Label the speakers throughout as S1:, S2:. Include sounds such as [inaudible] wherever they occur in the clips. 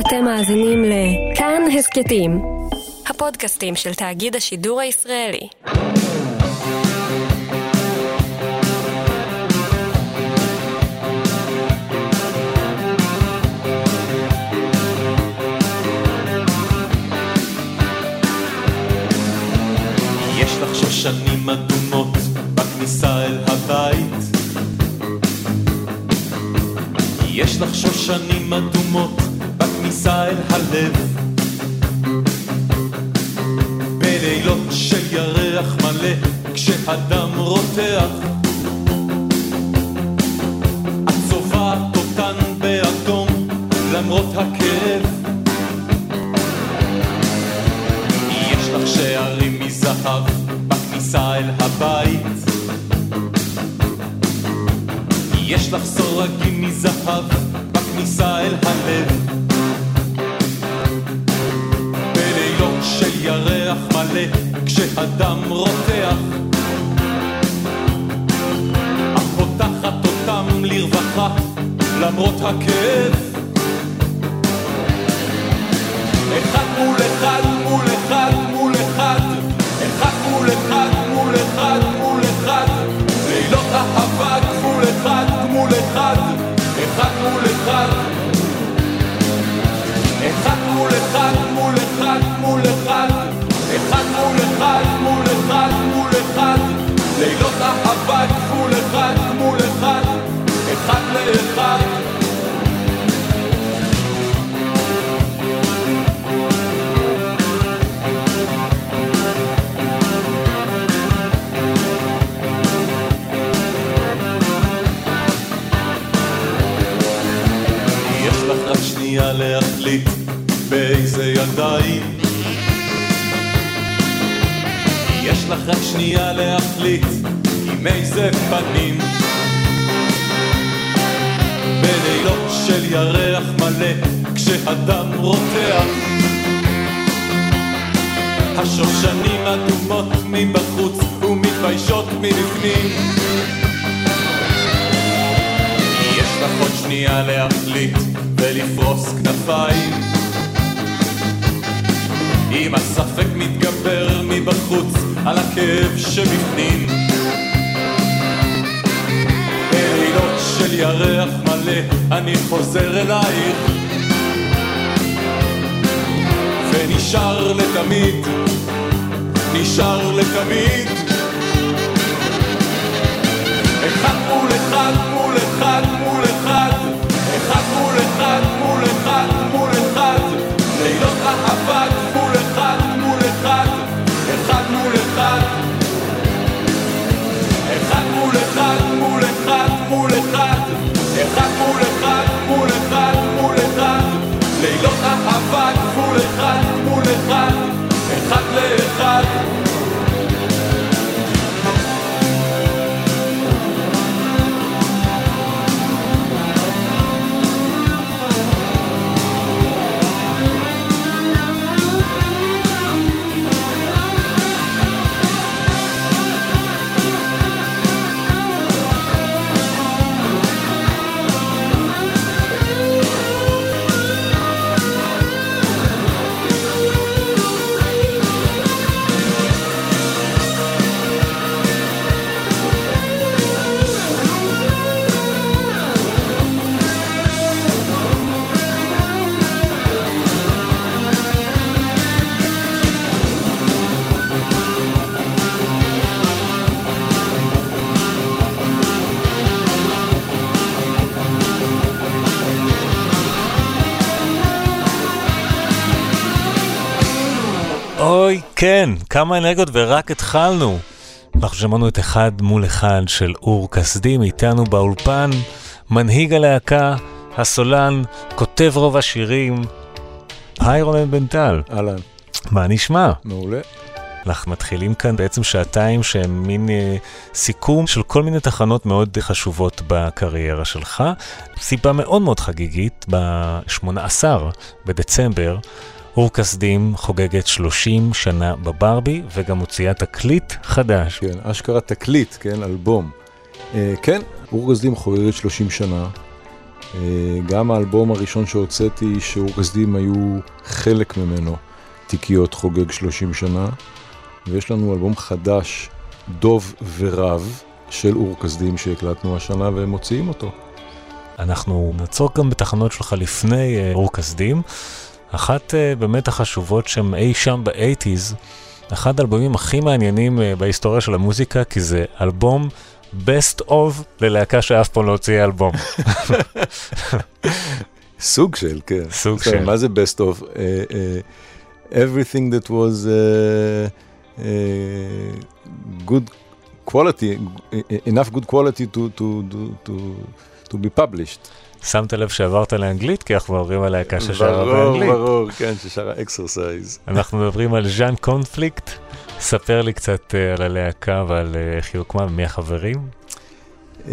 S1: אתם מאזינים לכאן הסכתים, הפודקאסטים של תאגיד השידור הישראלי.
S2: יש לך שושנים אדומות בכניסה אל הבית יש לך שושנים אדומות בכניסה אל הלב. בלילות של ירח מלא כשהדם רותח. את צובעת אותן באדום למרות הכאב. יש לך שערים מזהב בכניסה אל הבית. יש לך סורגים מזהב בכניסה אל הלב ירח מלא כשהדם רותח. את פותחת אותם לרווחה למרות הכאב. אחד מול אחד מול אחד מול אחד. אחד מול אחד מול אחד מול אחד. לילות אהבה גבול אחד מול אחד. אחד מול אחד. אחד מול אחד מול אחד מול אחד מול אחד. לילות אהבה גבול אחד גמול אחד. אחד לאחד. יש לך רק שנייה להחליט באיזה ידיים לך רק שנייה להחליט עם איזה פנים. בלילות של ירח מלא כשהדם רותח. השושנים אדומות מבחוץ ומתביישות מבפנים. יש לך עוד שנייה להחליט ולפרוס כנפיים. אם הספק מתגבר מבחוץ על הכאב שבפנים. בלילות של ירח מלא אני חוזר אלייך. ונשאר לתמיד, נשאר לתמיד אהבה גבול אחד מול אחד אחד לאחד
S3: כמה אנרגיות ורק התחלנו. אנחנו שמענו את אחד מול אחד של אור כסדים איתנו באולפן, מנהיג הלהקה, הסולן, כותב רוב השירים. היי רונן בן טל,
S4: אהלן,
S3: מה נשמע?
S4: מעולה.
S3: אנחנו מתחילים כאן בעצם שעתיים שהם מין אה, סיכום של כל מיני תחנות מאוד חשובות בקריירה שלך. סיבה מאוד מאוד חגיגית, ב-18 בדצמבר, אור כסדים חוגגת 30 שנה בברבי, וגם מוציאה תקליט חדש.
S4: כן, אשכרה תקליט, כן, אלבום. אה, כן, אור גזדים חוגגת 30 שנה. גם האלבום הראשון שהוצאתי, שאורקסדים היו חלק ממנו, תיקיות חוגג 30 שנה, ויש לנו אלבום חדש, דוב ורב, של אורקסדים שהקלטנו השנה והם מוציאים אותו.
S3: אנחנו נעצור גם בתחנות שלך לפני uh, אורקסדים. אחת uh, באמת החשובות שם אי שם באייטיז, אחד האלבומים הכי מעניינים uh, בהיסטוריה של המוזיקה, כי זה אלבום best of ללהקה שאף פעם לא הוציאה אלבום. [laughs]
S4: סוג של, כן.
S3: סוג של.
S4: מה זה best of? Uh, uh, everything that was uh, uh, good quality, enough good quality to, to, to, to, to be published.
S3: שמת לב שעברת לאנגלית? כי אנחנו מדברים על להקה ששרה באנגלית.
S4: ברור, ברור, כן, ששרה Exercise.
S3: אנחנו מדברים על ז'אן קונפליקט. ספר לי קצת אה, על הלהקה ועל אה, איך היא הוקמה ומי החברים.
S4: אה,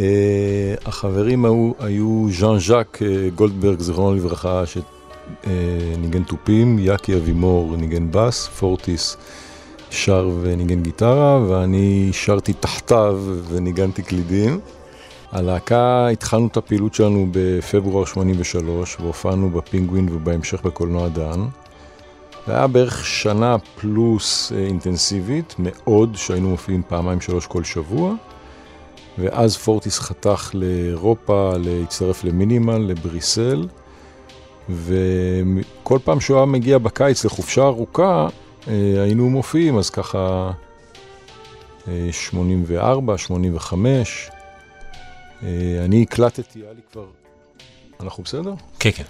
S4: החברים היו, היו ז'אן ז'אק גולדברג, זיכרונו לברכה, שניגן תופים, יאקי אבימור ניגן בס, פורטיס שר וניגן גיטרה, ואני שרתי תחתיו וניגנתי קלידים. הלהקה, התחלנו את הפעילות שלנו בפברואר 83, והופענו בפינגווין ובהמשך בקולנוע דן. זה היה בערך שנה פלוס אה, אינטנסיבית, מאוד, שהיינו מופיעים פעמיים שלוש כל שבוע. ואז פורטיס חתך לאירופה, להצטרף למינימל, לבריסל. וכל פעם שהוא היה מגיע בקיץ לחופשה ארוכה, אה, היינו מופיעים, אז ככה 84, 85. אה, אני הקלטתי, היה לי כבר... אנחנו בסדר?
S3: כן, כן.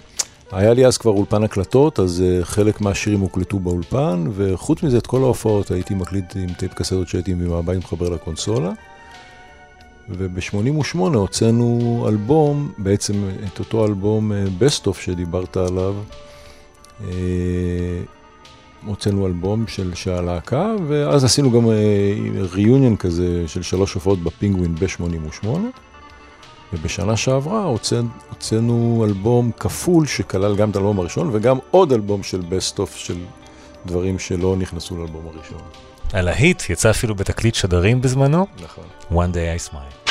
S4: היה לי אז כבר אולפן הקלטות, אז אה, חלק מהשירים הוקלטו באולפן, וחוץ מזה, את כל ההופעות הייתי מקליט עם טייפ קסטות שהייתי מביא מהבית מחבר לקונסולה. וב-88 הוצאנו אלבום, בעצם את אותו אלבום Best Of שדיברת עליו. הוצאנו אלבום של, של הלהקה, ואז עשינו גם reunion כזה של שלוש הופעות בפינגווין ב-88. ובשנה שעברה הוצאנו, הוצאנו אלבום כפול שכלל גם את האלבום הראשון וגם עוד אלבום של best of של דברים שלא נכנסו לאלבום הראשון.
S3: הלהיט יצא אפילו בתקליט שדרים בזמנו.
S4: נכון.
S3: One day I smile.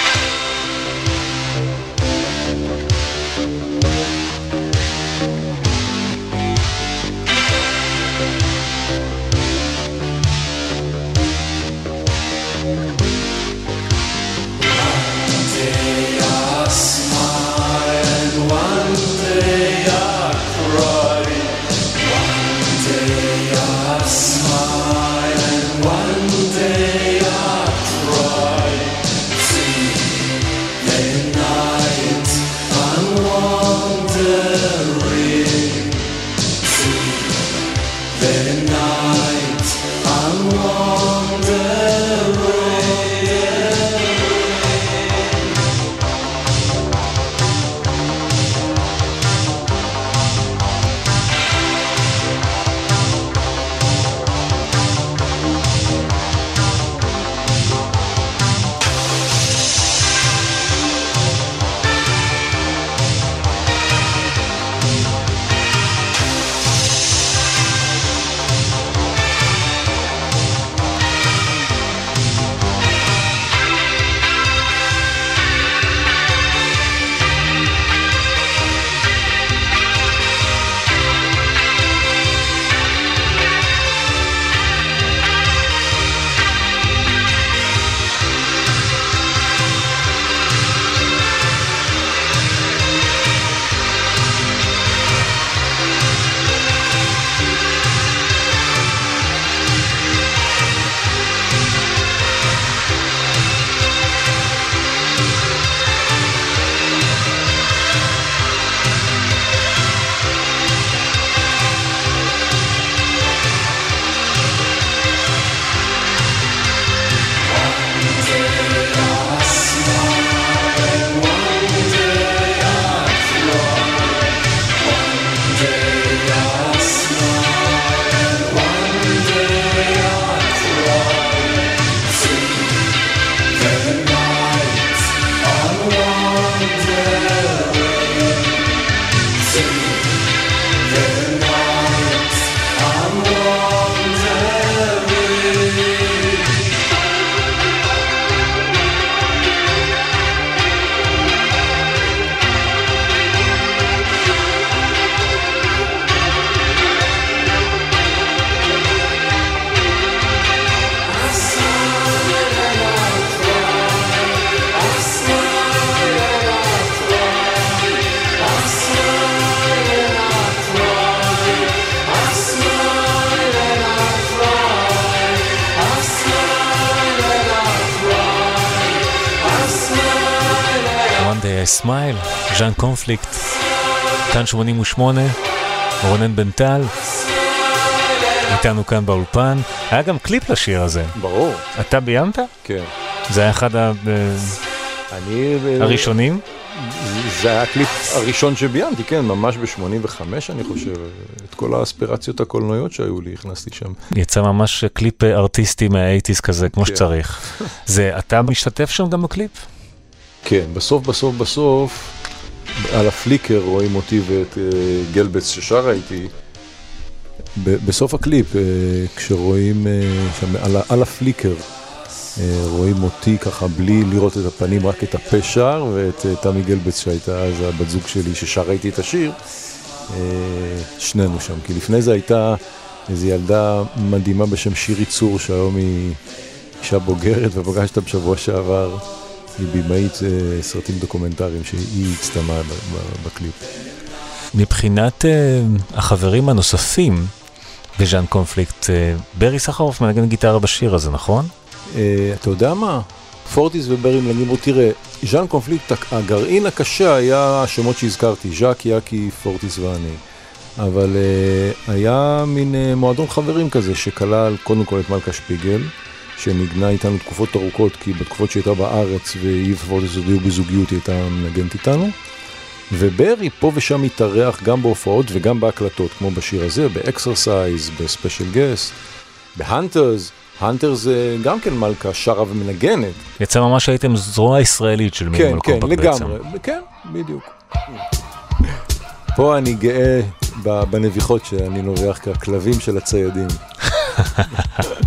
S3: ז'אן קונפליקט, כאן 88, רונן בן טל, איתנו כאן באולפן. היה גם קליפ לשיר הזה.
S4: ברור.
S3: אתה ביימת?
S4: כן.
S3: זה היה אחד ה...
S4: אני...
S3: הראשונים?
S4: זה היה הקליפ הראשון שביימתי, כן, ממש ב-85 אני חושב. את כל האספירציות הקולנועיות שהיו לי, הכנסתי שם.
S3: יצא ממש קליפ ארטיסטי מה eighties כזה, כמו
S4: כן.
S3: שצריך. זה, אתה משתתף שם גם בקליפ?
S4: כן, בסוף, בסוף, בסוף, על הפליקר רואים אותי ואת אה, גלבץ ששרה איתי. בסוף הקליפ, אה, כשרואים אה, שם, על, על הפליקר, רואים אותי ככה בלי לראות את הפנים, רק את הפה שר, ואת תמי גלבץ שהייתה אז הבת זוג שלי ששרה איתי את השיר, שנינו שם. כי לפני זה הייתה איזו ילדה מדהימה בשם שירי צור, שהיום היא אישה בוגרת, ופגשתי בשבוע שעבר. היא במאית אה, סרטים דוקומנטריים שהיא הצטלמה בקליפ.
S3: מבחינת אה, החברים הנוספים בז'אן קונפליקט, אה, ברי סחרוף מנגן גיטרה בשיר הזה, נכון?
S4: אה, אתה יודע מה? פורטיס וברי מנגנים בו, תראה, ז'אן קונפליקט, הגרעין הקשה היה השמות שהזכרתי, ז'אק, יאקי, פורטיס ואני. אבל אה, היה מין אה, מועדון חברים כזה שכלל קודם כל את מלכה שפיגל, שניגנה איתנו תקופות ארוכות, כי בתקופות שהייתה בארץ והיא ופורטיס היו בזוגיות, היא הייתה מנגנת איתנו. וברי פה ושם התארח גם בהופעות וגם בהקלטות, כמו בשיר הזה, ב Exercise, ב Special Guest, ב Hunters. Hunters זה גם כן מלכה שרה ומנגנת.
S3: יצא ממש הייתם זרוע ישראלית של
S4: כן,
S3: מינימל
S4: כן,
S3: קומפקט בעצם.
S4: לגמרי. כן, בדיוק. פה אני גאה בנביחות שאני נובח ככלבים של הציידים. [laughs]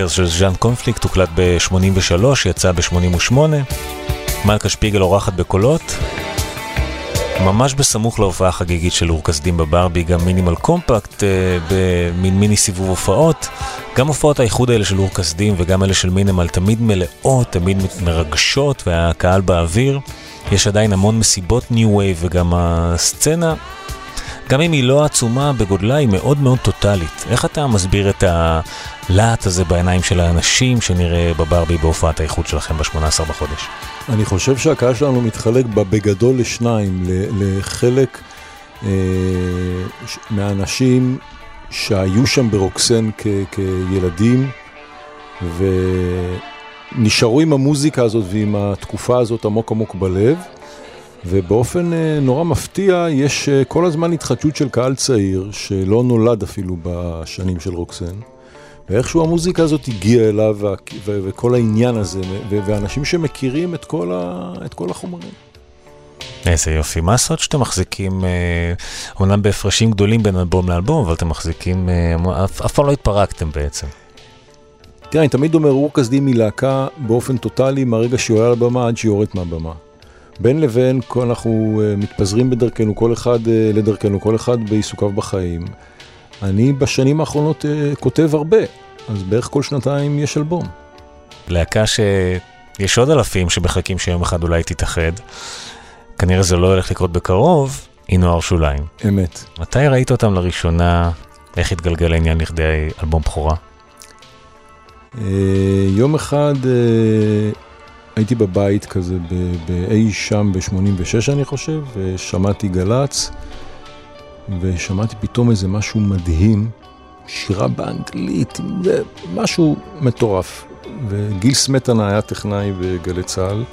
S3: Hunters של ז'אן קונפליקט הוקלט ב-83, יצא ב-88. מלכה שפיגל אורחת בקולות. ממש בסמוך להופעה החגיגית של אור כשדים בברבי, גם מינימל קומפקט אה, במין מיני סיבוב הופעות. גם הופעות האיחוד האלה של אור כשדים וגם אלה של מינימל תמיד מלאות, תמיד מרגשות והקהל באוויר. יש עדיין המון מסיבות new wave וגם הסצנה, גם אם היא לא עצומה בגודלה, היא מאוד מאוד טוטאלית. איך אתה מסביר את הלהט הזה בעיניים של האנשים שנראה בברבי בהופעת האיחוד שלכם ב-18 בחודש?
S4: אני חושב שהקהל שלנו מתחלק בגדול לשניים, לחלק אה, מהאנשים שהיו שם ברוקסן כ- כילדים ונשארו עם המוזיקה הזאת ועם התקופה הזאת עמוק עמוק בלב. ובאופן אה, נורא מפתיע, יש אה, כל הזמן התחדשות של קהל צעיר, שלא נולד אפילו בשנים של רוקסן. ואיכשהו המוזיקה הזאת הגיעה אליו, וכל העניין הזה, ואנשים שמכירים את כל, ה, את כל החומרים.
S3: איזה יופי. מה הסוד שאתם מחזיקים, אומנם אה, בהפרשים גדולים בין אלבום לאלבום, אבל אתם מחזיקים, אף, אף פעם לא התפרקתם בעצם.
S4: תראה, אני תמיד אומר, רוקס דים היא להקה באופן טוטאלי מהרגע שהיא עולה לבמה עד שהיא יורדת מהבמה. בין לבין אנחנו אה, מתפזרים בדרכנו, כל אחד אה, לדרכנו, כל אחד בעיסוקיו בחיים. אני בשנים האחרונות אה, כותב הרבה, אז בערך כל שנתיים יש אלבום.
S3: להקה שיש עוד אלפים שמחכים שיום אחד אולי תתאחד, כנראה זה לא הולך לקרות בקרוב, היא נוער שוליים.
S4: אמת.
S3: מתי ראית אותם לראשונה? איך התגלגל העניין לכדי אלבום בכורה?
S4: יום אחד הייתי בבית כזה באי שם ב-86 אני חושב, ושמעתי גל"צ, ושמעתי פתאום איזה משהו מדהים, שירה באנגלית, משהו מטורף. וגיל סמטנה היה טכנאי בגלי צה"ל,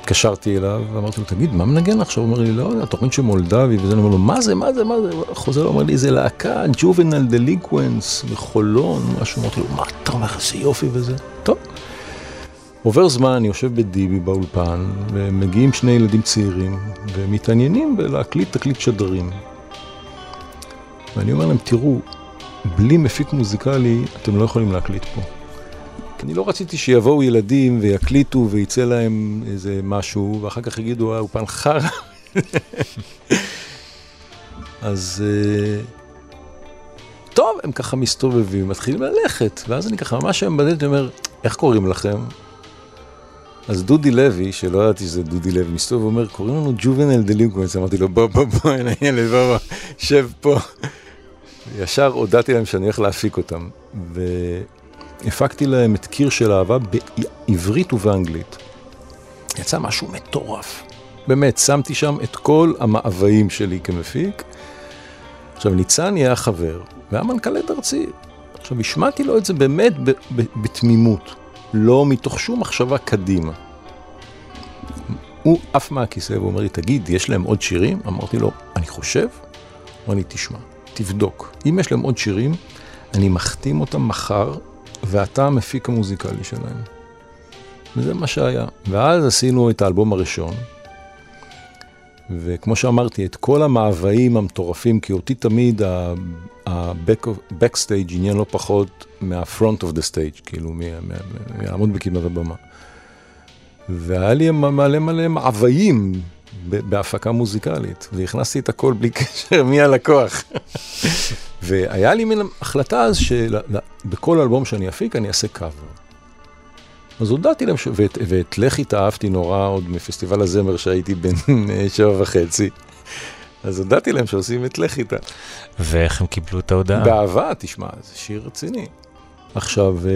S4: התקשרתי אליו, ואמרתי לו, תגיד, מה מנגן עכשיו? הוא אומר לי, לא, התוכנית של מולדבי, וזה, אני אומר לו, מה זה, מה זה, מה זה? חוזר, הוא אומר לי, זה להקה, ג'ובנל דליקוונס, בחולון, משהו, אמרתי לו, מה אתה אומר, איזה יופי וזה? טוב. עובר זמן, אני יושב בדיבי באולפן, ומגיעים שני ילדים צעירים, ומתעניינים בלהקליט תקליט שדרים. ואני אומר להם, תראו, בלי מפיק מוזיקלי אתם לא יכולים להקליט פה. אני לא רציתי שיבואו ילדים ויקליטו ויצא להם איזה משהו, ואחר כך יגידו, האולפן חרא. [laughs] אז אה, טוב, הם ככה מסתובבים, מתחילים ללכת, ואז אני ככה ממש היום בדלת אומר, איך קוראים לכם? אז דודי לוי, שלא ידעתי שזה דודי לוי, מסתובב ואומר, קוראים לנו Juvenile Delinquents, אמרתי לו, בוא, בוא, בוא, אין ילד, בוא, בוא, שב פה. ישר הודעתי להם שאני הולך להפיק אותם, והפקתי להם את קיר של אהבה בעברית ובאנגלית. יצא משהו מטורף. באמת, שמתי שם את כל המאוויים שלי כמפיק. עכשיו, ניצן היה חבר, והיה מנכ"ל הד ארצי. עכשיו, השמעתי לו את זה באמת בתמימות. לא מתוך שום מחשבה קדימה. הוא עף מהכיסא ואומר לי, תגיד, יש להם עוד שירים? אמרתי לו, אני חושב. אמר לי, תשמע, תבדוק. אם יש להם עוד שירים, אני מחתים אותם מחר, ואתה המפיק המוזיקלי שלהם. וזה מה שהיה. ואז עשינו את האלבום הראשון, וכמו שאמרתי, את כל המאוויים המטורפים, כי אותי תמיד ה-backstage עניין לא פחות מה-front of the stage, כאילו, מלעמוד בקדמת הבמה. והיה לי מלא מלא מאוויים בהפקה מוזיקלית, והכנסתי את הכל בלי קשר מי הלקוח. [laughs] והיה לי מין החלטה אז שבכל אלבום שאני אפיק אני אעשה קאבר. אז הודעתי להם, ש... ואת, ואת לך התאהבתי נורא עוד מפסטיבל הזמר שהייתי [laughs] בן שבע וחצי. אז הודעתי להם שעושים את לך איתה.
S3: ואיך הם קיבלו את ההודעה?
S4: באהבה, תשמע, זה שיר רציני. עכשיו, אה,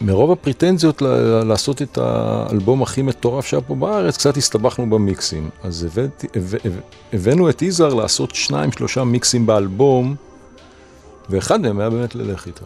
S4: מרוב הפריטנזיות לעשות את האלבום הכי מטורף שהיה פה בארץ, קצת הסתבכנו במיקסים. אז הבאנו את יזהר לעשות שניים, שלושה מיקסים באלבום, ואחד מהם היה באמת ללך איתה.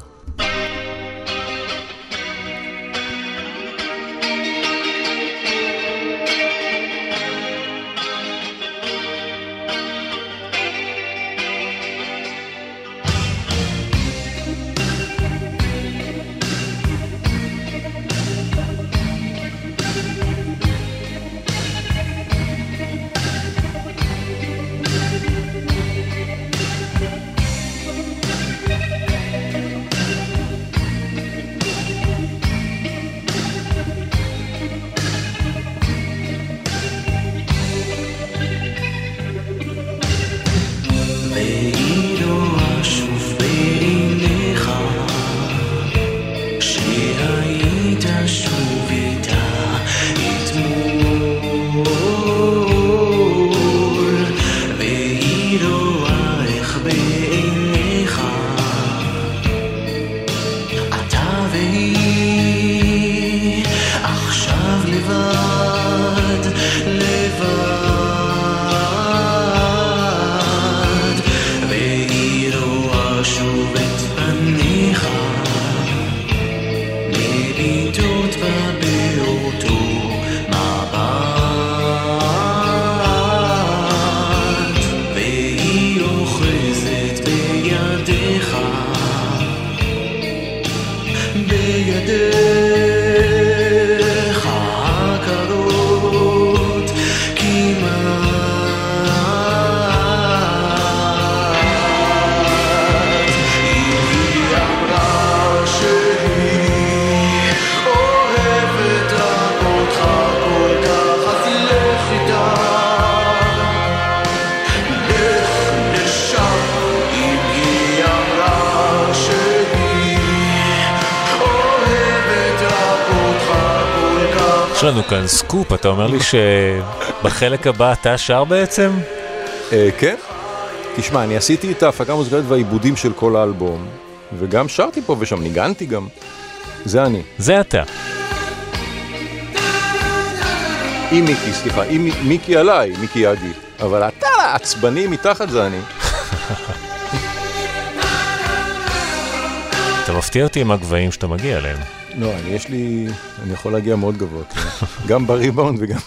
S3: כאן סקופ, אתה אומר לי שבחלק הבא אתה שר בעצם?
S5: אה, כן. תשמע, אני עשיתי את ההפקה המוזיקלית והעיבודים של כל האלבום, וגם שרתי פה ושם, ניגנתי גם. זה אני.
S3: זה אתה.
S5: עם מיקי, סליחה, עם מיקי עליי, מיקי יגי. אבל אתה עצבני מתחת זה אני.
S3: אתה מפתיע אותי עם הגבהים שאתה מגיע אליהם.
S5: לא, אני יש לי, אני יכול להגיע מאוד גבוה, כן. גם בריבאונד וגם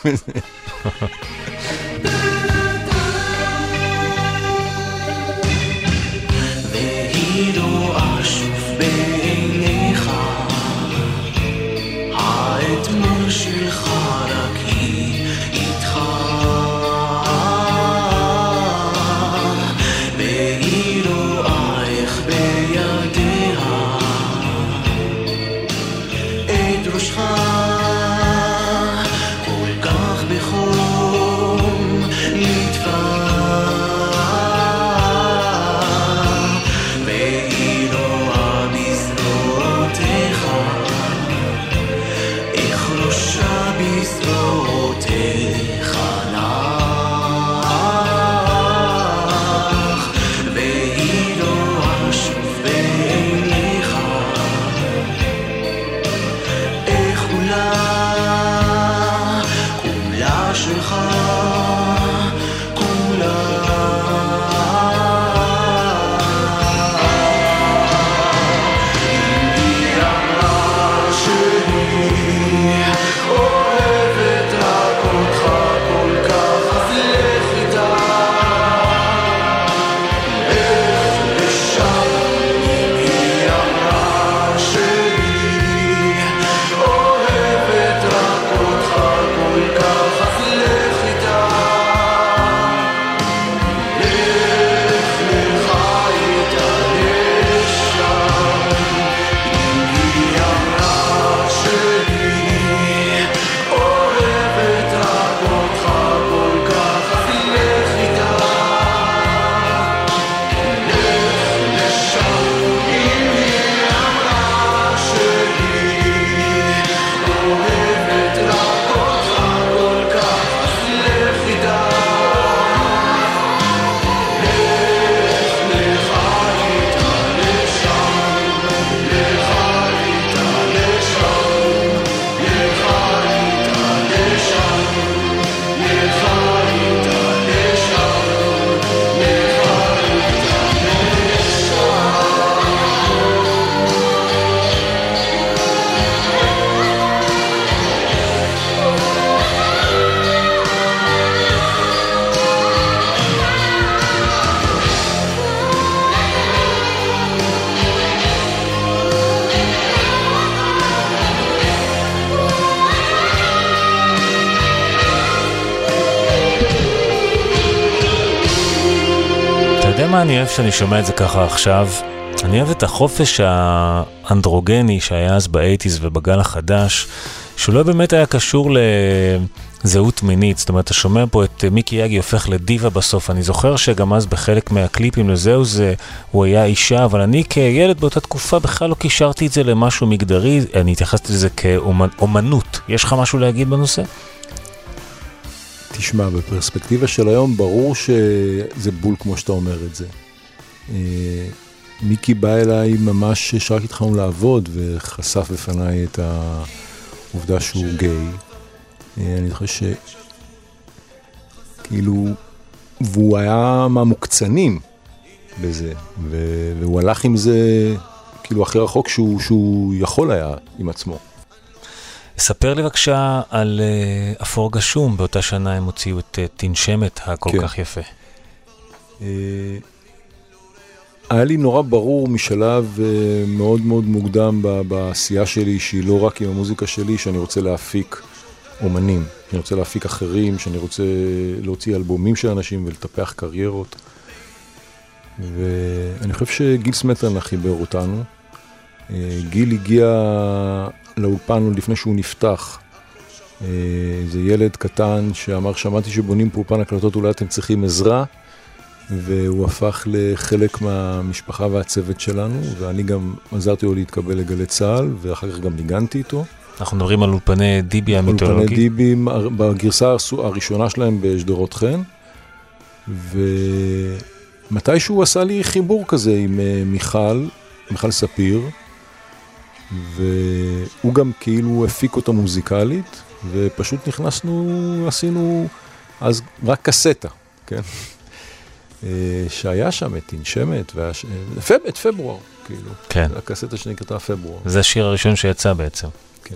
S3: אוהב שאני שומע את זה ככה עכשיו? אני אוהב את החופש האנדרוגני שהיה אז באייטיז ובגל החדש, שהוא לא באמת היה קשור לזהות מינית. זאת אומרת, אתה שומע פה את מיקי יגי הופך לדיבה בסוף. אני זוכר שגם אז בחלק מהקליפים לזהו זה, הוא היה אישה, אבל אני כילד באותה תקופה בכלל לא קישרתי את זה למשהו מגדרי, אני התייחסתי לזה כאומנות. יש לך משהו להגיד בנושא?
S5: תשמע, בפרספקטיבה של היום ברור שזה בול כמו שאתה אומר את זה. אה, מיקי בא אליי ממש שרק התחלנו לעבוד וחשף בפניי את העובדה שהוא גיי.
S6: אה, אני חושב ש... כאילו, והוא היה מהמוקצנים בזה, ו... והוא הלך עם זה, כאילו, הכי רחוק שהוא, שהוא יכול היה עם עצמו.
S3: ספר לי בבקשה על uh, אפור גשום, באותה שנה הם הוציאו את uh, תנשמת הכל כן. כך יפה. Uh,
S6: היה לי נורא ברור משלב uh, מאוד מאוד מוקדם בעשייה שלי, שהיא לא רק עם המוזיקה שלי, שאני רוצה להפיק אומנים, שאני רוצה להפיק אחרים, שאני רוצה להוציא אלבומים של אנשים ולטפח קריירות. ואני חושב שגיל סמטרנה חיבר אותנו. גיל הגיע לאולפן עוד לפני שהוא נפתח. איזה ילד קטן שאמר, שמעתי שבונים פה אולפן הקלטות, אולי אתם צריכים עזרה, והוא הפך לחלק מהמשפחה והצוות שלנו, ואני גם עזרתי לו להתקבל לגלי צה"ל, ואחר כך גם ניגנתי איתו.
S3: אנחנו מדברים על אולפני דיבי המיתולוגי.
S6: אולפני דיבי בגרסה הראשונה שלהם בשדרות חן, ומתישהו הוא עשה לי חיבור כזה עם אה, מיכל, מיכל ספיר, והוא גם כאילו הפיק אותו מוזיקלית, ופשוט נכנסנו, עשינו אז רק קסטה, כן? אה, שהיה שם את תנשמת, את פברואר, כאילו.
S3: כן.
S6: הקסטה שנקראתה פברואר.
S3: זה השיר הראשון שיצא בעצם.
S6: כן.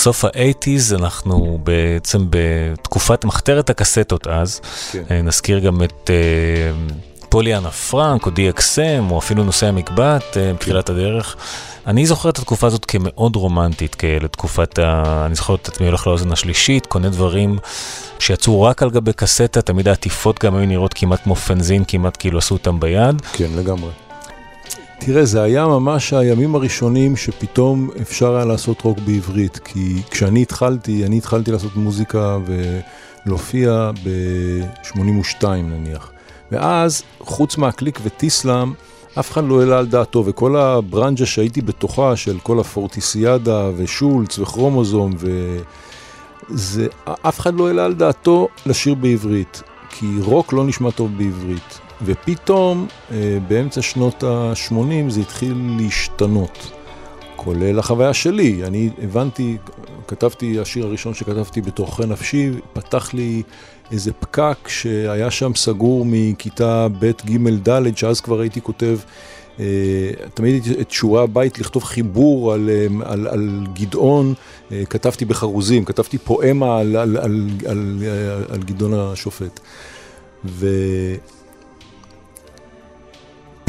S3: סוף האייטיז, אנחנו בעצם בתקופת מחתרת הקסטות אז. כן. אה, נזכיר גם את uh, פוליאנה פרנק או DXM, או אפילו נושא המקבט, uh, בתחילת הדרך. אני זוכר את התקופה הזאת כמאוד רומנטית, כאלה תקופת ה... אני זוכר את עצמי הולך לאוזן השלישית, קונה דברים שיצאו רק על גבי קסטה, תמיד העטיפות גם היו נראות כמעט כמו פנזין, כמעט כאילו עשו אותם ביד.
S4: כן, לגמרי. תראה, זה היה ממש הימים הראשונים שפתאום אפשר היה לעשות רוק בעברית, כי כשאני התחלתי, אני התחלתי לעשות מוזיקה ולהופיע ב-82 נניח. ואז, חוץ מהקליק וטיסלאם, אף אחד לא העלה על דעתו, וכל הברנג'ה שהייתי בתוכה, של כל הפורטיסיאדה ושולץ וכרומוזום, וזה, אף אחד לא העלה על דעתו לשיר בעברית, כי רוק לא נשמע טוב בעברית. ופתאום, אה, באמצע שנות ה-80 זה התחיל להשתנות, כולל החוויה שלי. אני הבנתי, כתבתי, השיר הראשון שכתבתי בתורכי נפשי, פתח לי איזה פקק שהיה שם סגור מכיתה ב', ג', ד', שאז כבר הייתי כותב, אה, תמיד את שיעורי הבית לכתוב חיבור על, אה, על, על גדעון, כתבתי בחרוזים, כתבתי פואמה על, על, על, על, על גדעון השופט. ו...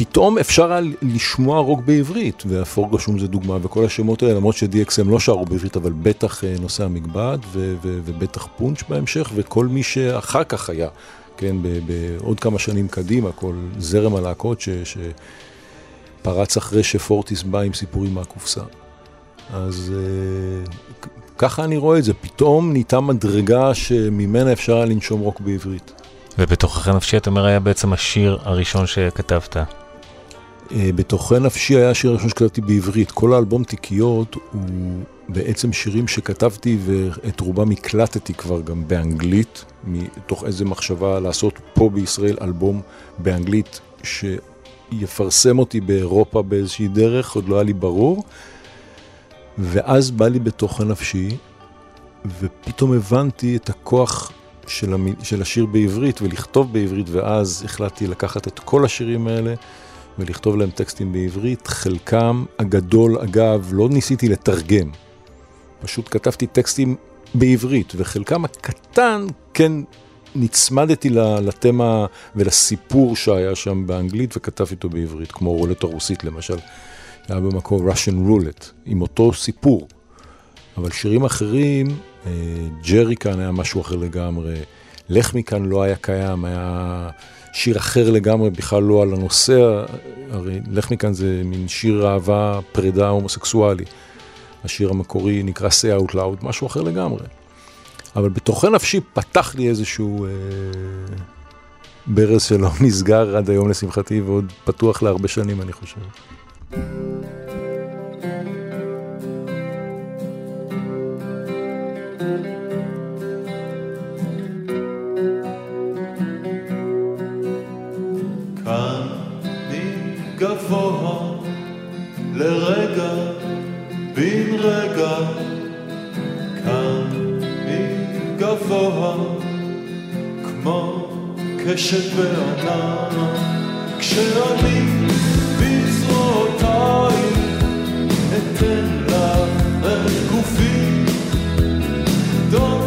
S4: פתאום אפשר היה לשמוע רוק בעברית, והפורגשום זה דוגמה, וכל השמות האלה, למרות ש-DXM לא שרו בעברית, אבל בטח אה, נושא ו- ובטח פונץ' בהמשך, וכל מי שאחר כך היה, כן, בעוד כמה שנים קדימה, כל זרם הלהקות שפרץ אחרי שפורטיס בא עם סיפורים מהקופסה. אז uh, ככה אני רואה את זה, פתאום נהייתה מדרגה שממנה אפשר היה לנשום רוק בעברית.
S3: ובתוכך נפשי, אתה אומר, היה בעצם השיר הראשון שכתבת.
S4: אה, בתוכי נפשי היה השיר הראשון שכתבתי בעברית. כל האלבום תיקיות הוא בעצם שירים שכתבתי ואת רובם הקלטתי כבר גם באנגלית, מתוך איזה מחשבה לעשות פה בישראל אלבום באנגלית שיפרסם אותי באירופה באיזושהי דרך, עוד לא היה לי ברור. ואז בא לי בתוכן נפשי, ופתאום הבנתי את הכוח של. של השיר בעברית ולכתוב בעברית, ואז החלטתי לקחת את כל השירים האלה. ולכתוב להם טקסטים בעברית. חלקם הגדול, אגב, לא ניסיתי לתרגם, פשוט כתבתי טקסטים בעברית, וחלקם הקטן כן נצמדתי לתמה ולסיפור שהיה שם באנגלית וכתבתי אותו בעברית, כמו רולטה רוסית למשל, היה במקור Russian Roulette, עם אותו סיפור. אבל שירים אחרים, אה, ג'רי כאן היה משהו אחר לגמרי, לך מכאן לא היה קיים, היה שיר אחר לגמרי, בכלל לא על הנושא, הרי לך מכאן זה מין שיר אהבה, פרידה הומוסקסואלי. השיר המקורי נקרא Say Out Loud, משהו אחר לגמרי. אבל בתוכי נפשי פתח לי איזשהו אה, ברז שלא [laughs] נסגר עד היום לשמחתי, ועוד פתוח להרבה שנים, אני חושב.
S7: לרגע, בן רגע, כאן מגבוה, כמו קשת בענן, כשאני בזרועותיי אתן לך את גופי, דום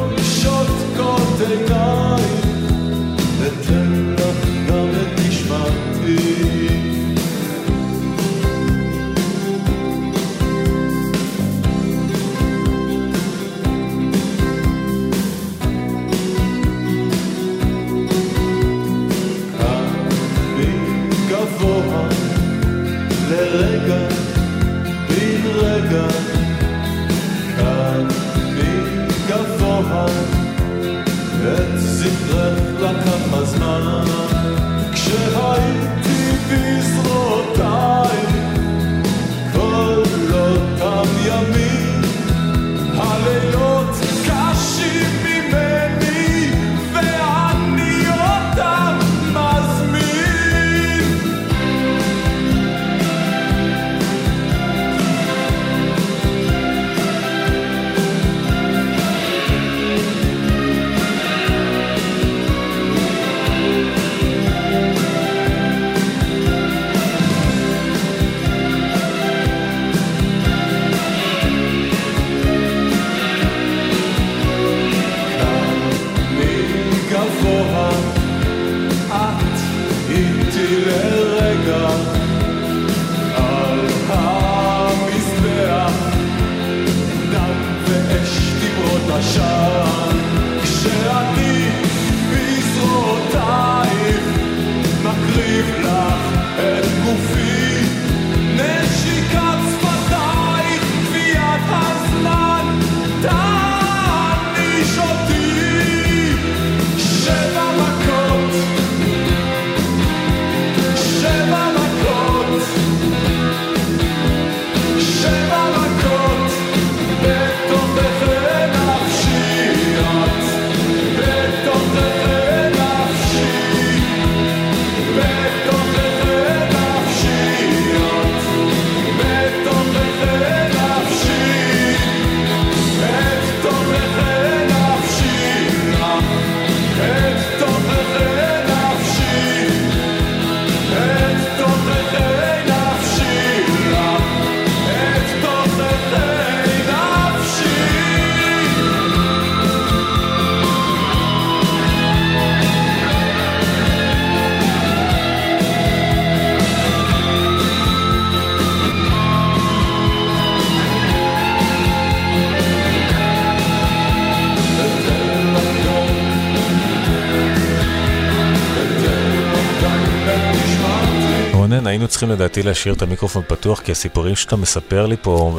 S3: צריכים לדעתי להשאיר את המיקרופון פתוח, כי הסיפורים שאתה מספר לי פה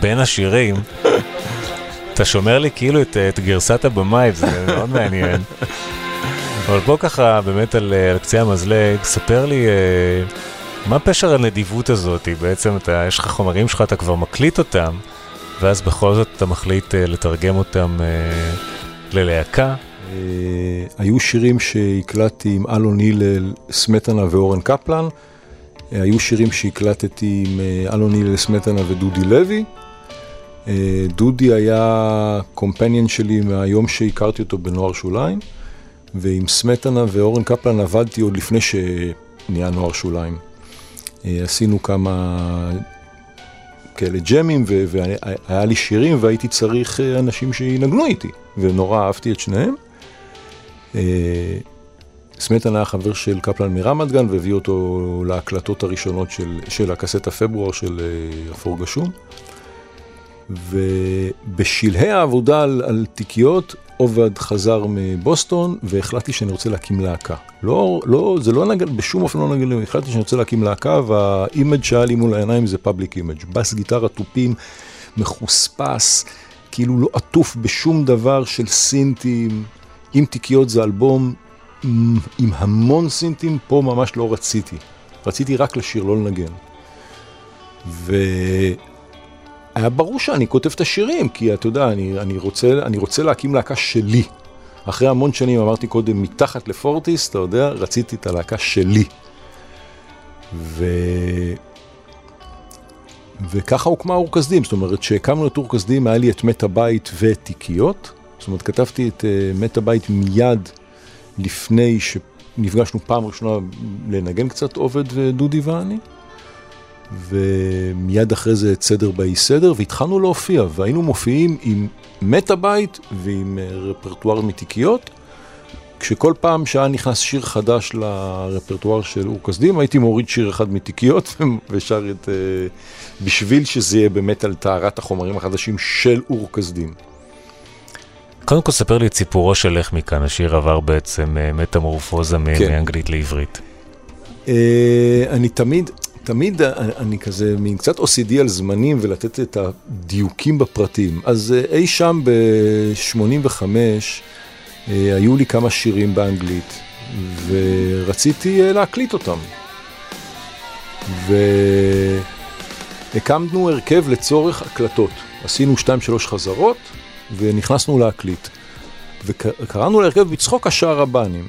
S3: בין השירים, אתה שומר לי כאילו את, את גרסת הבמאי, זה מאוד מעניין. אבל בוא ככה, באמת על, על קצה המזלג, ספר לי אה, מה פשר הנדיבות הזאת, בעצם אתה, יש לך חומרים שלך, אתה כבר מקליט אותם, ואז בכל זאת אתה מחליט אה, לתרגם אותם אה, ללהקה.
S4: היו שירים שהקלטתי עם אלון הלל, סמטנה ואורן קפלן, היו שירים שהקלטתי עם אה, אלון הלל, סמטנה ודודי לוי. אה, דודי היה קומפניאן שלי מהיום שהכרתי אותו בנוער שוליים, ועם סמטנה ואורן קפלן עבדתי עוד לפני שנהיה נוער שוליים. אה, עשינו כמה כאלה ג'מים, והיה לי שירים והייתי צריך אנשים שינגנו איתי, ונורא אהבתי את שניהם. אה, סמטן היה חבר של קפלן מרמת גן והביא אותו להקלטות הראשונות של, של הקסטה פברואר של אפור גשום. ובשלהי העבודה על, על תיקיות, עובד חזר מבוסטון והחלטתי שאני רוצה להקים להקה. לא, לא, זה לא נגד, בשום אופן לא נגד, החלטתי שאני רוצה להקים להקה וה image שהיה לי מול העיניים זה Public Image. בס גיטרה תופים, מחוספס, כאילו לא עטוף בשום דבר של סינטים. עם תיקיות זה אלבום עם, המון סינטים, פה ממש לא רציתי. רציתי רק לשיר, לא לנגן. ו... היה ברור שאני כותב את השירים, כי אתה יודע, אני, אני, רוצה, אני רוצה להקים להקה שלי. אחרי המון שנים, אמרתי קודם, מתחת לפורטיס, אתה יודע, רציתי את הלהקה שלי. ו... וככה הוקמה אור כסדים, זאת אומרת, כשהקמנו את אור כסדים, היה לי את מטה בית ותיקיות. זאת אומרת, כתבתי את uh, מטה בית מיד לפני שנפגשנו פעם ראשונה לנגן קצת עובד ודודי ואני. ומיד אחרי זה את סדר באי סדר, והתחלנו להופיע, והיינו מופיעים עם מטה בית ועם אה, רפרטואר מתיקיות. כשכל פעם שהיה נכנס שיר חדש לרפרטואר של אור כסדים, הייתי מוריד שיר אחד מתיקיות [laughs] ושר את... אה, בשביל שזה יהיה באמת על טהרת החומרים החדשים של אור כסדים.
S3: קודם כל ספר לי את סיפורו של איך מכאן, השיר עבר בעצם אה, מטמורפוזה כן. מאנגלית לעברית.
S4: אני תמיד, תמיד אני כזה מין קצת OCD על זמנים ולתת את הדיוקים בפרטים. אז אה, אי שם ב-85 אה, היו לי כמה שירים באנגלית ורציתי אה, להקליט אותם. והקמנו הרכב לצורך הקלטות. עשינו 2-3 חזרות ונכנסנו להקליט. וקראנו להרכב בצחוק השער הבנים.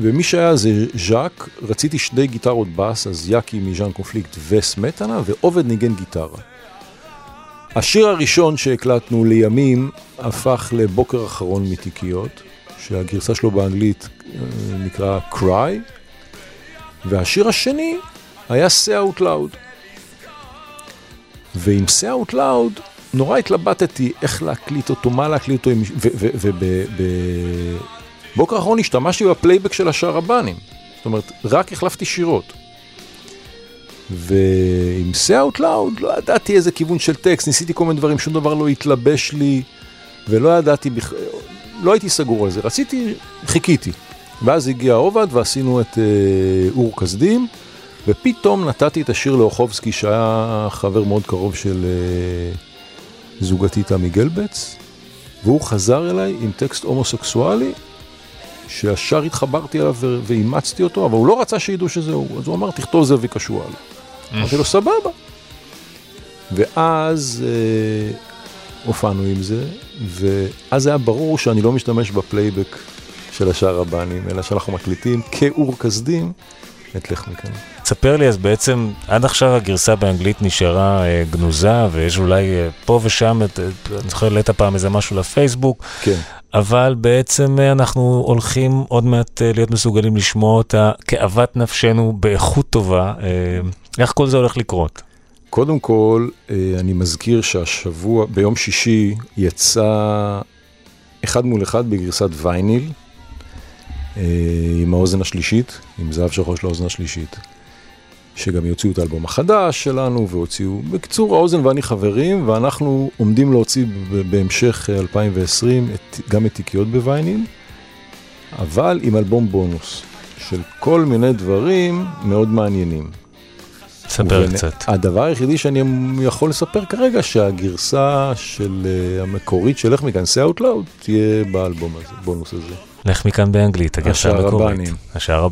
S4: ומי שהיה זה ז'אק, רציתי שני גיטרות בס, אז יאקי מז'אן קונפליקט וסמטנה, ועובד ניגן גיטרה. השיר הראשון שהקלטנו לימים הפך לבוקר אחרון מתיקיות, שהגרסה שלו באנגלית אה, נקרא Cry, והשיר השני היה Say Out Loud. ועם Say Out Loud נורא התלבטתי איך להקליט אותו, מה להקליט אותו, בבוקר האחרון השתמשתי בפלייבק של השער הבנים. זאת אומרת, רק החלפתי שירות. ועם say out loud לא ידעתי איזה כיוון של טקסט, ניסיתי כל מיני דברים, שום דבר לא התלבש לי, ולא ידעתי, בכ... לא הייתי סגור על זה, רציתי, חיכיתי. ואז הגיע עובד ועשינו את אה, אור כסדים, ופתאום נתתי את השיר לאוחובסקי, שהיה חבר מאוד קרוב של אה, זוגתי תמי גלבץ, והוא חזר אליי עם טקסט הומוסקסואלי, שישר התחברתי אליו ואימצתי אותו, אבל הוא לא רצה שידעו שזה הוא, אז הוא אמר, תכתוב זאבי קשואל. אמרתי לו, סבבה. ואז אה, הופענו עם זה, ואז היה ברור שאני לא משתמש בפלייבק של השער הבנים, אלא שאנחנו מקליטים כאור כשדים את לך מכאן.
S3: תספר לי, אז בעצם עד עכשיו הגרסה באנגלית נשארה אה, גנוזה, ויש אולי אה, פה ושם, את, אני זוכר העלית פעם איזה משהו לפייסבוק,
S4: כן.
S3: אבל בעצם אה, אנחנו הולכים עוד מעט אה, להיות מסוגלים לשמוע אותה כאוות נפשנו באיכות טובה. אה, איך כל זה הולך לקרות?
S4: קודם כל, אני מזכיר שהשבוע, ביום שישי, יצא אחד מול אחד בגרסת וייניל, עם האוזן השלישית, עם זהב שחור של האוזן השלישית. שגם יוציאו את האלבום החדש שלנו, והוציאו, בקיצור, האוזן ואני חברים, ואנחנו עומדים להוציא בהמשך 2020 את, גם את תיקיות בווייניל, אבל עם אלבום בונוס, של כל מיני דברים מאוד מעניינים.
S3: ספר
S4: ובנ-
S3: קצת.
S4: הדבר היחידי שאני יכול לספר כרגע, שהגרסה של אה, המקורית של איך say out loud, תהיה באלבום הזה, בונוס הזה.
S3: לך מכאן באנגלית, הגרסה המקורית.
S4: הבנים.
S3: השער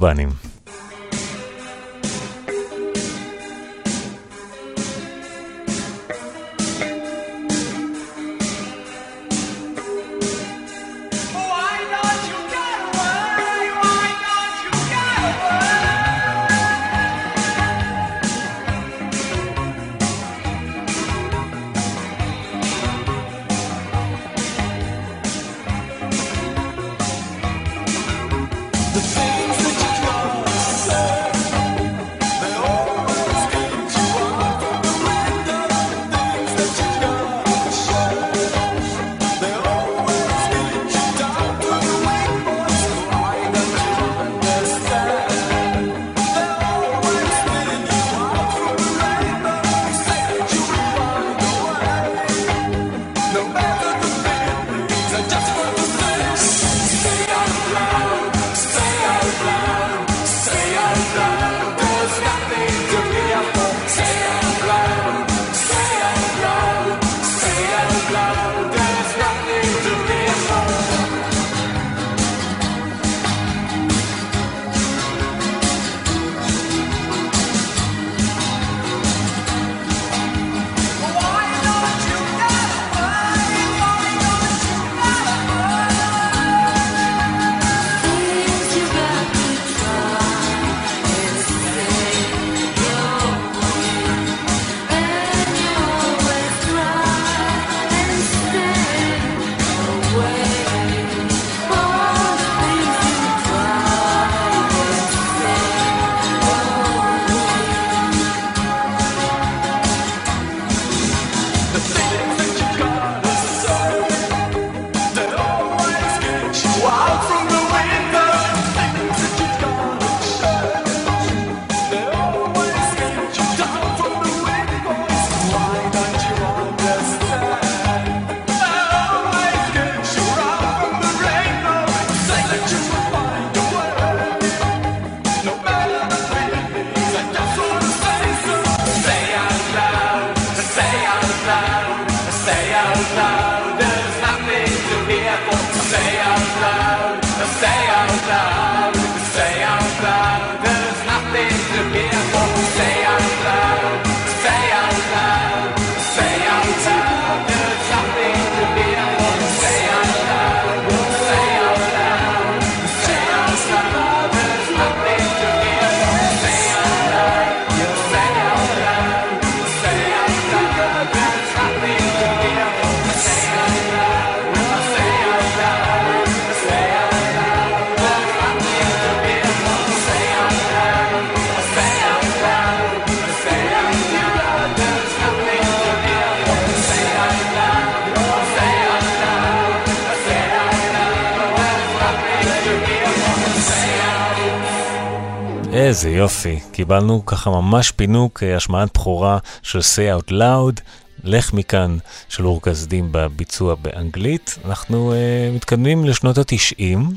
S3: קיבלנו ככה ממש פינוק, אה, השמעת בכורה של say out loud, לך מכאן של אור כסדים בביצוע באנגלית. אנחנו uh, מתקדמים לשנות התשעים.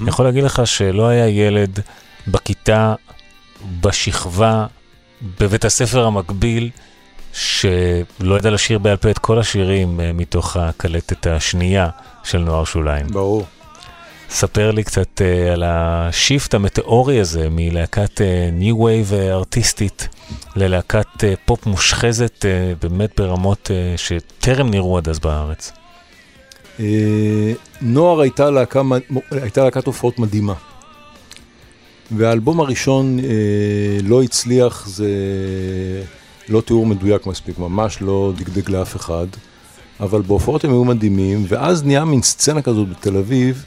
S3: אני יכול להגיד לך שלא היה ילד בכיתה, בשכבה, בבית הספר המקביל, שלא ידע לשיר בעל פה את כל השירים uh, מתוך הקלטת השנייה של נוער שוליים.
S4: ברור.
S3: ספר לי קצת אה, על ה shift המטאורי הזה מלהקת new wave ארטיסטית ללהקת אה, פופ מושחזת אה, באמת ברמות אה, שטרם נראו עד אז בארץ.
S4: אה, נוער הייתה, להקה, הייתה להקת הופעות מדהימה. והאלבום הראשון אה, לא הצליח, זה לא תיאור מדויק מספיק, ממש לא דגדג לאף אחד, אבל בהופעות הם היו מדהימים, ואז נהיה מין סצנה כזאת בתל אביב,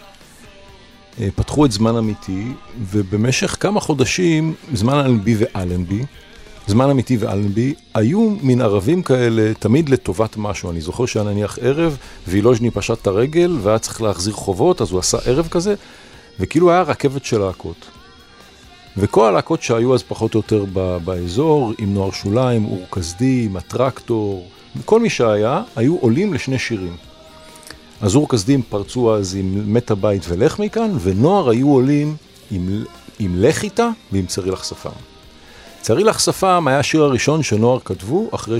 S4: פתחו את זמן אמיתי, ובמשך כמה חודשים, זמן אלנבי ואלנבי, זמן אמיתי ואלנבי, היו מין ערבים כאלה תמיד לטובת משהו. אני זוכר שהיה נניח ערב, וילוז'ני פשט את הרגל, והיה צריך להחזיר חובות, אז הוא עשה ערב כזה, וכאילו היה רכבת של להקות. וכל הלהקות שהיו אז פחות או יותר באזור, עם נוער שוליים, אור כסדי, עם הטרקטור, כל מי שהיה, היו עולים לשני שירים. אז אור כסדים פרצו אז עם מת הבית ולך מכאן, ונוער היו עולים עם, עם לך איתה ועם צרי לך שפם. צרי לך שפם היה השיר הראשון שנוער כתבו אחרי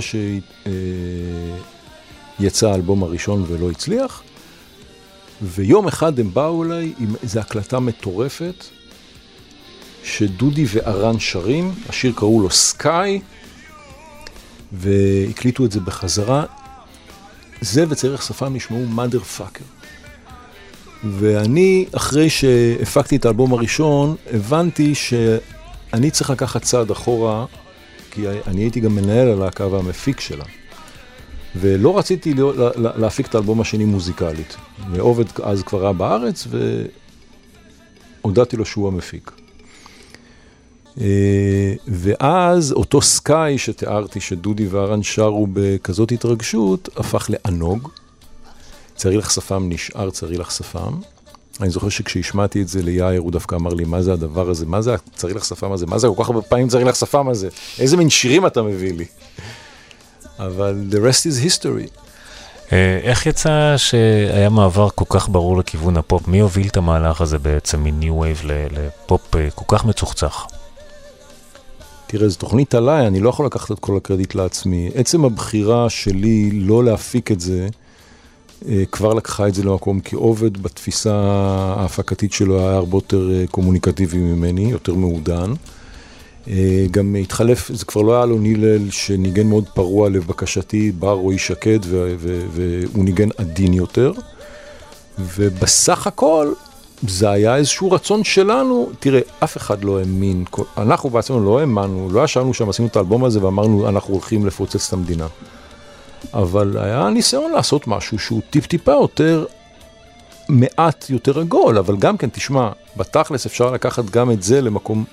S4: שיצא האלבום הראשון ולא הצליח. ויום אחד הם באו אליי עם איזו הקלטה מטורפת, שדודי וארן שרים, השיר קראו לו סקאי, והקליטו את זה בחזרה. זה וצריך שפם נשמעו mother fucker. ואני, אחרי שהפקתי את האלבום הראשון, הבנתי שאני צריך לקחת צעד אחורה, כי אני הייתי גם מנהל הלהקה והמפיק שלה. ולא רציתי להיות, להפיק את האלבום השני מוזיקלית. ועובד אז כבר היה בארץ, והודעתי לו שהוא המפיק. אה, ואז אותו סקאי שתיארתי, שדודי וארן שרו בכזאת התרגשות, הפך לענוג. צריך שפם נשאר צריך שפם. אני זוכר שכשהשמעתי את זה ליאיר, הוא דווקא אמר לי, מה זה הדבר הזה? מה זה צריך שפם הזה? מה זה כל כך הרבה פעמים צריך שפם הזה? איזה מין שירים אתה מביא לי? אבל the rest is history.
S3: אה, איך יצא שהיה מעבר כל כך ברור לכיוון הפופ? מי הוביל את המהלך הזה בעצם מ new wave לפופ כל כך מצוחצח?
S4: תראה, זו תוכנית עליי, אני לא יכול לקחת את כל הקרדיט לעצמי. עצם הבחירה שלי לא להפיק את זה, אה, כבר לקחה את זה למקום, כי עובד בתפיסה ההפקתית שלו היה הרבה יותר קומוניקטיבי ממני, יותר מעודן. אה, גם התחלף, זה כבר לא היה לו נילל שניגן מאוד פרוע לבקשתי, בא רועי שקד והוא ניגן עדין יותר. ובסך הכל זה היה איזשהו רצון שלנו, תראה, אף אחד לא האמין, אנחנו בעצמנו לא האמנו, לא ישבנו שם, עשינו את האלבום הזה ואמרנו, אנחנו הולכים לפוצץ את המדינה. אבל היה ניסיון לעשות משהו שהוא טיפ-טיפה יותר, מעט יותר עגול, אבל גם כן, תשמע, בתכלס אפשר לקחת גם את זה למקום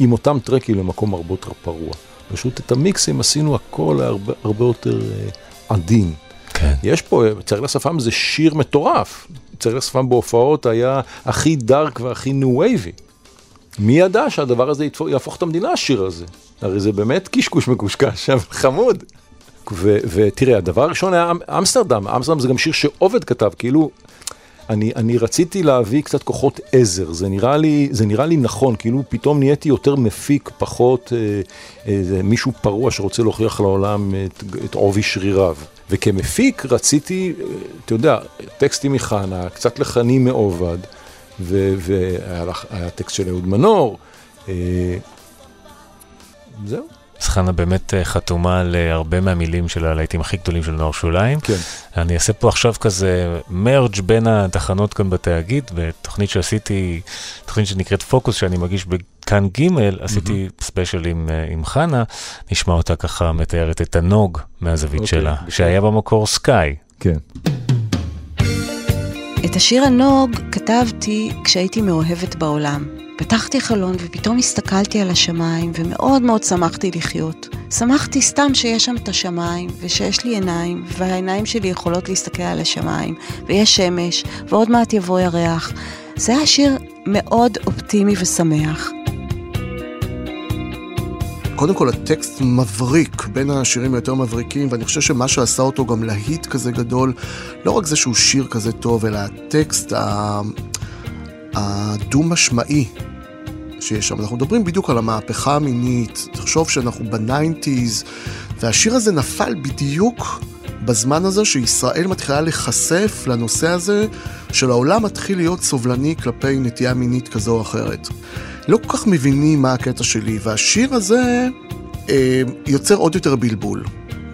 S4: עם אותם טרקים למקום הרבה יותר פרוע. פשוט את המיקסים עשינו הכל הרבה, הרבה יותר uh, עדין. כן. יש פה, צריך לשפם זה שיר מטורף. צריך לשפם בהופעות היה הכי דארק והכי ניו וייבי. מי ידע שהדבר הזה יהפוך את המדינה, השיר הזה? הרי זה באמת קשקוש מקושקש, אבל חמוד. ותראה, הדבר הראשון היה אמ-, אמסטרדם, אמסטרדם זה גם שיר שעובד כתב, כאילו אני, אני רציתי להביא קצת כוחות עזר, זה נראה לי, זה נראה לי נכון, כאילו פתאום נהייתי יותר מפיק, פחות אה, אה, מישהו פרוע שרוצה להוכיח לעולם את עובי שריריו. וכמפיק רציתי, אתה יודע, טקסטים מחנה, קצת לחנים מעובד, והיה טקסט של אהוד מנור. אה, זהו.
S3: אז חנה באמת אה, חתומה על אה, הרבה מהמילים של הלהיטים הכי גדולים של נוער שוליים.
S4: כן.
S3: אני אעשה פה עכשיו כזה merge בין התחנות כאן בתאגיד, בתוכנית שעשיתי, תוכנית שנקראת פוקוס, שאני מגיש בכאן ג', עשיתי mm-hmm. ספיישל עם, אה, עם חנה, נשמע אותה ככה מתארת את הענוג מהזווית okay, אוקיי, שלה, okay. שהיה במקור סקאי.
S4: כן.
S8: את השיר הנוג כתבתי כשהייתי מאוהבת בעולם. פתחתי חלון ופתאום הסתכלתי על השמיים ומאוד מאוד שמחתי לחיות. שמחתי סתם שיש שם את השמיים ושיש לי עיניים והעיניים שלי יכולות להסתכל על השמיים ויש שמש ועוד מעט יבוא ירח. זה היה שיר מאוד אופטימי ושמח.
S9: קודם כל הטקסט מבריק, בין השירים היותר מבריקים, ואני חושב שמה שעשה אותו גם להיט כזה גדול, לא רק זה שהוא שיר כזה טוב, אלא הטקסט הדו-משמעי שיש שם. אנחנו מדברים בדיוק על המהפכה המינית, תחשוב שאנחנו בניינטיז, והשיר הזה נפל בדיוק בזמן הזה שישראל מתחילה להיחשף לנושא הזה, של העולם מתחיל להיות סובלני כלפי נטייה מינית כזו או אחרת. לא כל כך מבינים מה הקטע שלי, והשיר הזה אה, יוצר עוד יותר בלבול,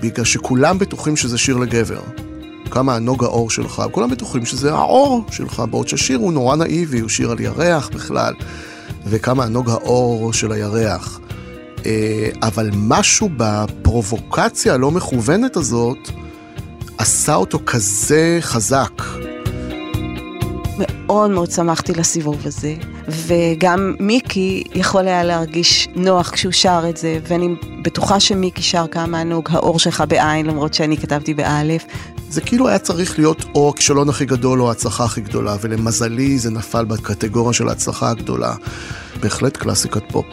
S9: בגלל שכולם בטוחים שזה שיר לגבר. כמה ענוג האור שלך, כולם בטוחים שזה האור שלך, בעוד שהשיר הוא נורא נאיבי, הוא שיר על ירח בכלל. וכמה ענוג האור של הירח. אה, אבל משהו בפרובוקציה הלא מכוונת הזאת עשה אותו כזה חזק.
S8: מאוד מאוד שמחתי לסיבוב הזה, וגם מיקי יכול היה להרגיש נוח כשהוא שר את זה, ואני בטוחה שמיקי שר כמה ענוג האור שלך בעין, למרות שאני כתבתי באלף.
S9: זה כאילו היה צריך להיות או הכישלון הכי גדול או ההצלחה הכי גדולה, ולמזלי זה נפל בקטגוריה של ההצלחה הגדולה. בהחלט קלאסיקת פופ.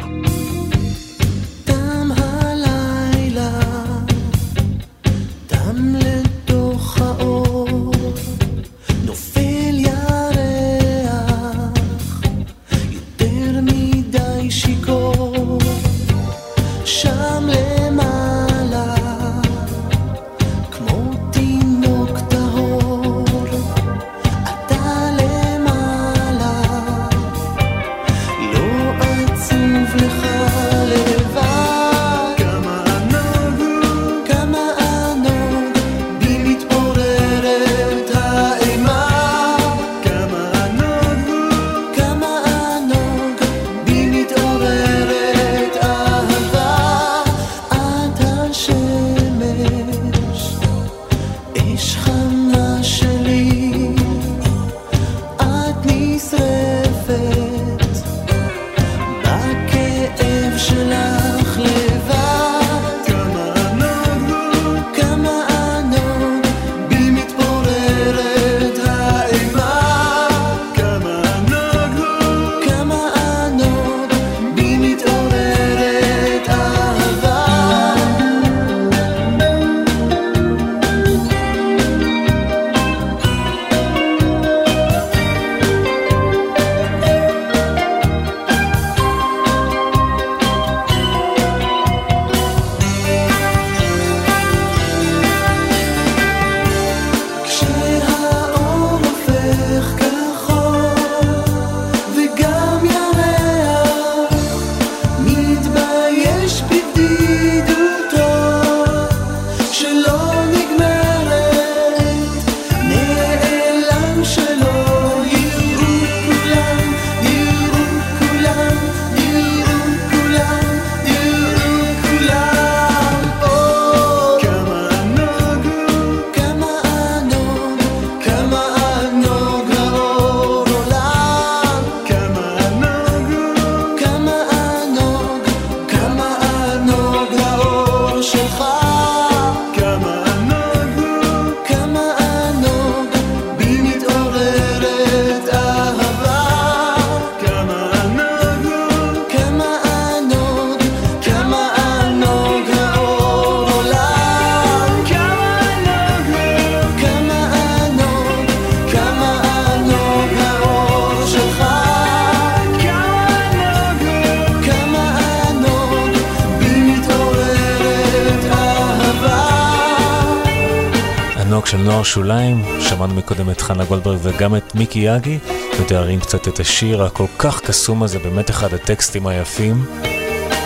S3: השוליים, שמענו מקודם את חנה גולדברג וגם את מיקי יאגי, מתארים קצת את השיר הכל כך קסום הזה, באמת אחד הטקסטים היפים.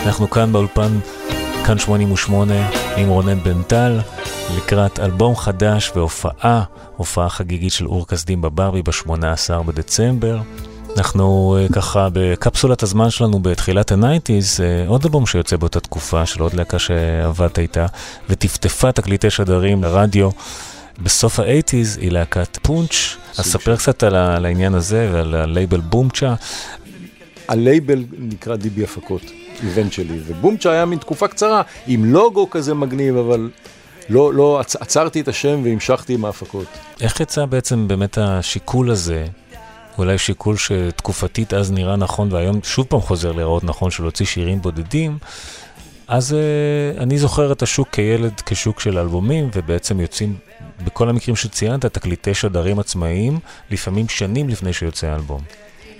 S3: אנחנו כאן באולפן, כאן 88, עם רונן בן טל, לקראת אלבום חדש והופעה, הופעה חגיגית של אור כשדים בברבי ב-18 בדצמבר. אנחנו אה, ככה בקפסולת הזמן שלנו בתחילת ה nineties, אה, עוד אלבום שיוצא באותה תקופה של עוד להקה שעבדת איתה, וטפטפה תקליטי שדרים לרדיו. בסוף ה eighties היא להקת פונץ', אז ספר קצת על העניין הזה ועל הלייבל בומצ'ה.
S4: הלייבל נקרא דיבי הפקות, event שלי, ובומצ'ה היה מין תקופה קצרה, עם לוגו כזה מגניב, אבל לא, לא, עצ, עצרתי את השם והמשכתי עם ההפקות.
S3: איך יצא בעצם באמת השיקול הזה, אולי שיקול שתקופתית אז נראה נכון והיום שוב פעם חוזר להיראות נכון של להוציא שירים בודדים, אז uh, אני זוכר את השוק כילד כשוק של אלבומים, ובעצם יוצאים, בכל המקרים שציינת, תקליטי שדרים עצמאיים, לפעמים שנים לפני שיוצא האלבום.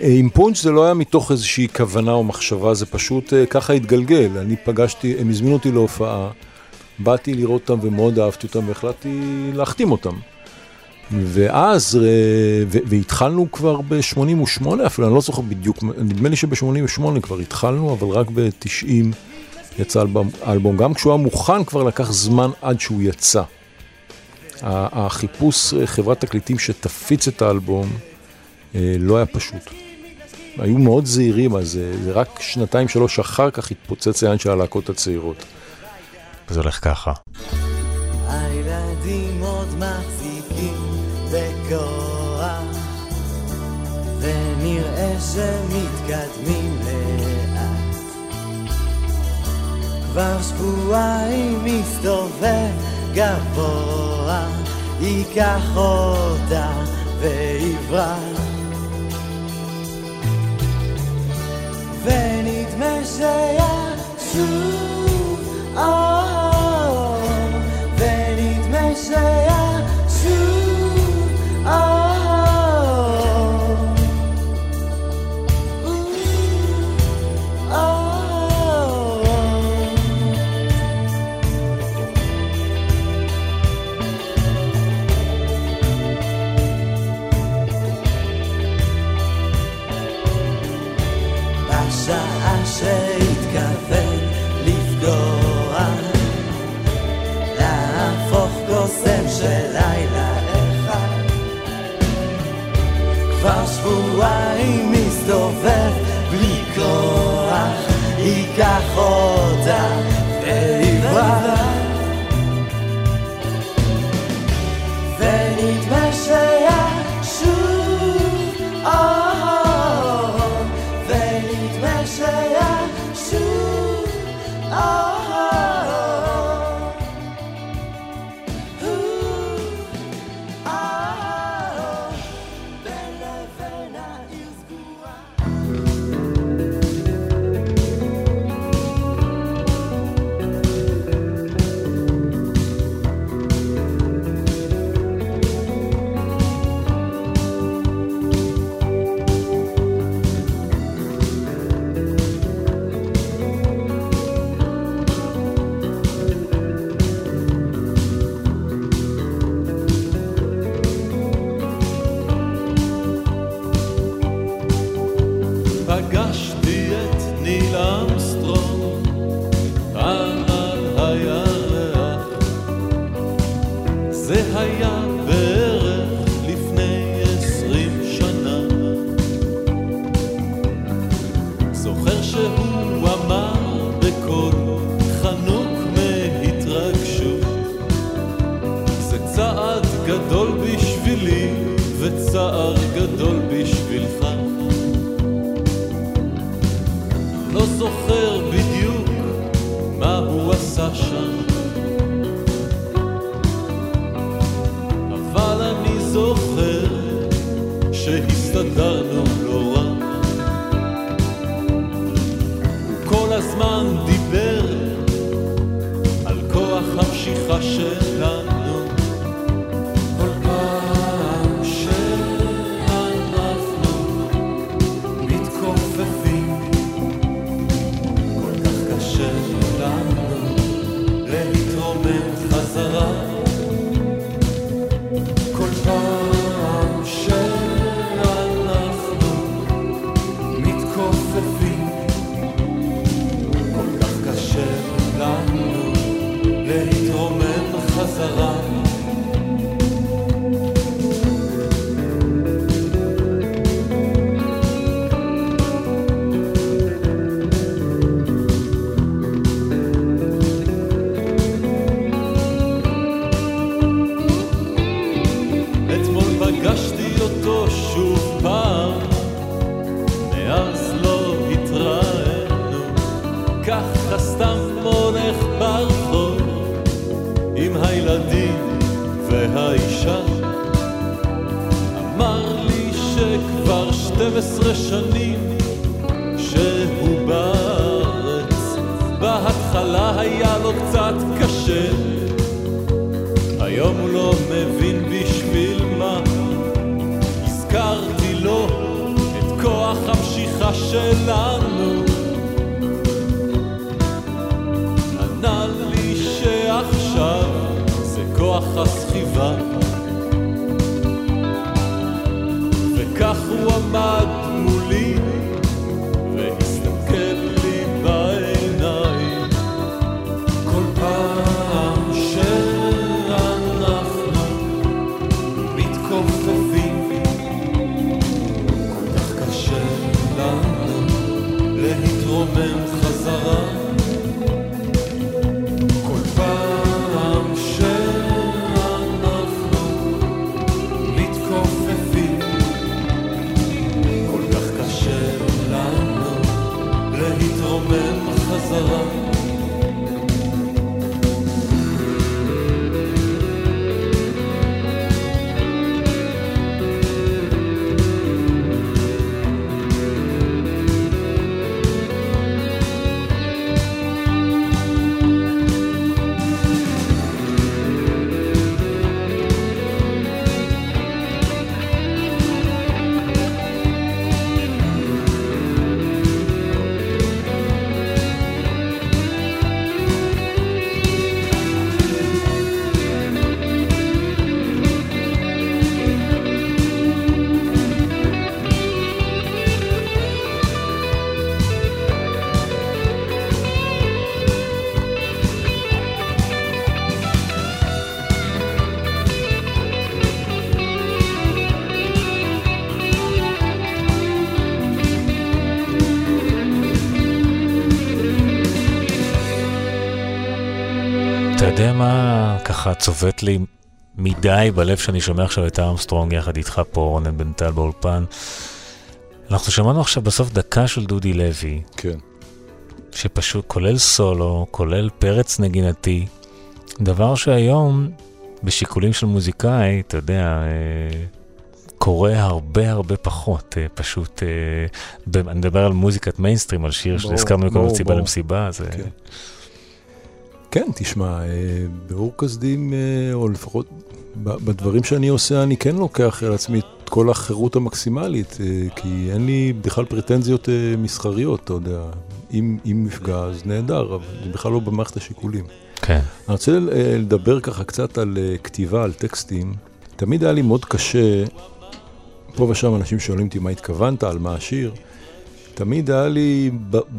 S4: אה, עם פונץ' זה לא היה מתוך איזושהי כוונה או מחשבה, זה פשוט uh, ככה התגלגל. אני פגשתי, הם הזמינו אותי להופעה, באתי לראות אותם ומאוד אהבתי אותם והחלטתי להחתים אותם. ואז, והתחלנו כבר ב-88 אפילו, אני לא זוכר בדיוק, נדמה לי שב-88 כבר התחלנו, אבל רק ב-90 יצא אלבום, אלבום. גם כשהוא היה מוכן כבר לקח זמן עד שהוא יצא. החיפוש אה, חברת תקליטים שתפיץ את האלבום אה, לא היה פשוט. היו מאוד זהירים, אז זה רק שנתיים שלוש אחר כך התפוצץ העניין של הלהקות הצעירות.
S3: זה הולך ככה.
S5: הילדים עוד מחזיקים בכוח ונראה שמתקדמים כבר שבועיים מסתובב גבוה, ייקח אותה ויברח. ונדמה שישוב אור, ונדמה שישוב אותה ויברח.
S2: ונדמה שישוב
S7: ככה
S3: צובט לי מדי בלב שאני שומע עכשיו את ארמסטרונג יחד איתך פה, רונן בן טל באולפן. אנחנו שמענו עכשיו בסוף דקה של דודי לוי,
S4: כן.
S3: שפשוט כולל סולו, כולל פרץ נגינתי, דבר שהיום בשיקולים של מוזיקאי, אתה יודע, אה, קורה הרבה הרבה פחות, אה, פשוט, אה, אני מדבר על מוזיקת מיינסטרים, על שיר שהזכרנו מקודם
S4: ברור,
S3: סיבה
S4: ברור.
S3: למסיבה, זה...
S4: כן. כן, תשמע, אה, באור כסדים, אה, או לפחות בדברים שאני עושה, אני כן לוקח על עצמי את כל החירות המקסימלית, אה, כי אין לי בכלל פרטנזיות מסחריות, אתה יודע. אם, אם מפגע, אז נהדר, אבל זה בכלל לא במערכת השיקולים.
S3: כן.
S4: אני רוצה לדבר ככה קצת על כתיבה, על טקסטים. תמיד היה לי מאוד קשה, פה ושם אנשים שואלים אותי מה התכוונת, על מה השיר. תמיד היה לי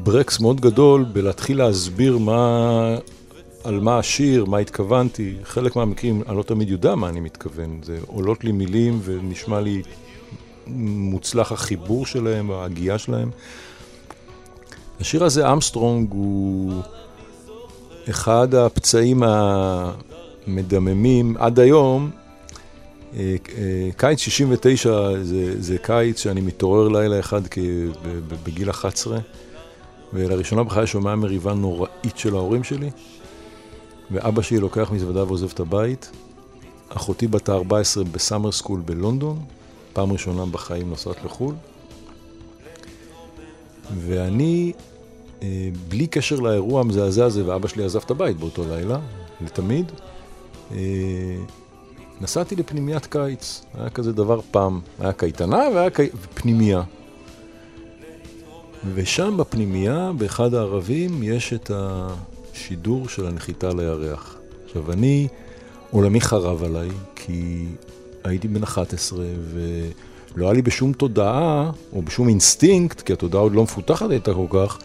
S4: ברקס מאוד גדול בלהתחיל להסביר מה, על מה השיר, מה התכוונתי. חלק מהמקרים אני לא תמיד יודע מה אני מתכוון. זה עולות לי מילים ונשמע לי מוצלח החיבור שלהם, ההגייה שלהם. השיר הזה, אמסטרונג, הוא אחד הפצעים המדממים עד היום. אה, אה, קיץ 69 זה, זה קיץ שאני מתעורר לילה אחד בגיל 11, ולראשונה בחיי שומע מריבה נוראית של ההורים שלי, ואבא שלי לוקח מזוודה ועוזב את הבית. אחותי בת ה-14 בסאמר סקול בלונדון, פעם ראשונה בחיים נוסעת לחו"ל. ואני, אה, בלי קשר לאירוע המזעזע הזה, ואבא שלי עזב את הבית באותו לילה, לתמיד, אה, נסעתי לפנימיית קיץ. היה כזה דבר פעם. היה קייטנה והיה קי... פנימייה. ושם בפנימייה, באחד הערבים, יש את השידור של הנחיתה לירח. עכשיו, אני, עולמי חרב עליי, כי הייתי בן 11, ולא היה לי בשום תודעה, או בשום אינסטינקט, כי התודעה עוד לא מפותחת הייתה כל כך,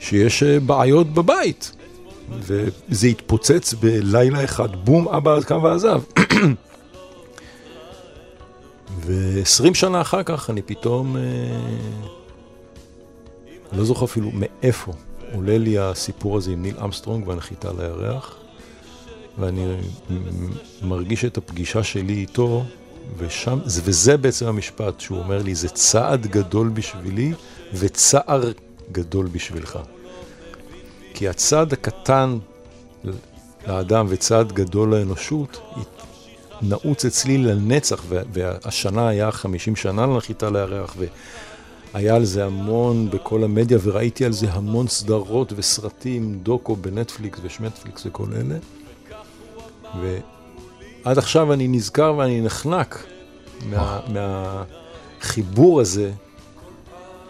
S4: שיש אה, בעיות בבית. וזה התפוצץ בלילה אחד, בום, אבא קם ועזב. [coughs] ו-20 שנה אחר כך אני פתאום, אה, לא זוכר אפילו מאיפה, עולה לי הסיפור הזה עם ניל אמסטרונג והנחיתה לירח, ואני מרגיש את הפגישה שלי איתו, ושם, וזה בעצם המשפט שהוא אומר לי, זה צעד גדול בשבילי וצער גדול בשבילך. כי הצעד הקטן לאדם וצעד גדול לאנושות נעוץ אצלי לנצח, וה- והשנה היה 50 שנה לנחיתה לירח, והיה על זה המון בכל המדיה, וראיתי על זה המון סדרות וסרטים, דוקו בנטפליקס ושמטפליקס וכל אלה. ועד עכשיו אני נזכר ואני נחנק מה, מהחיבור הזה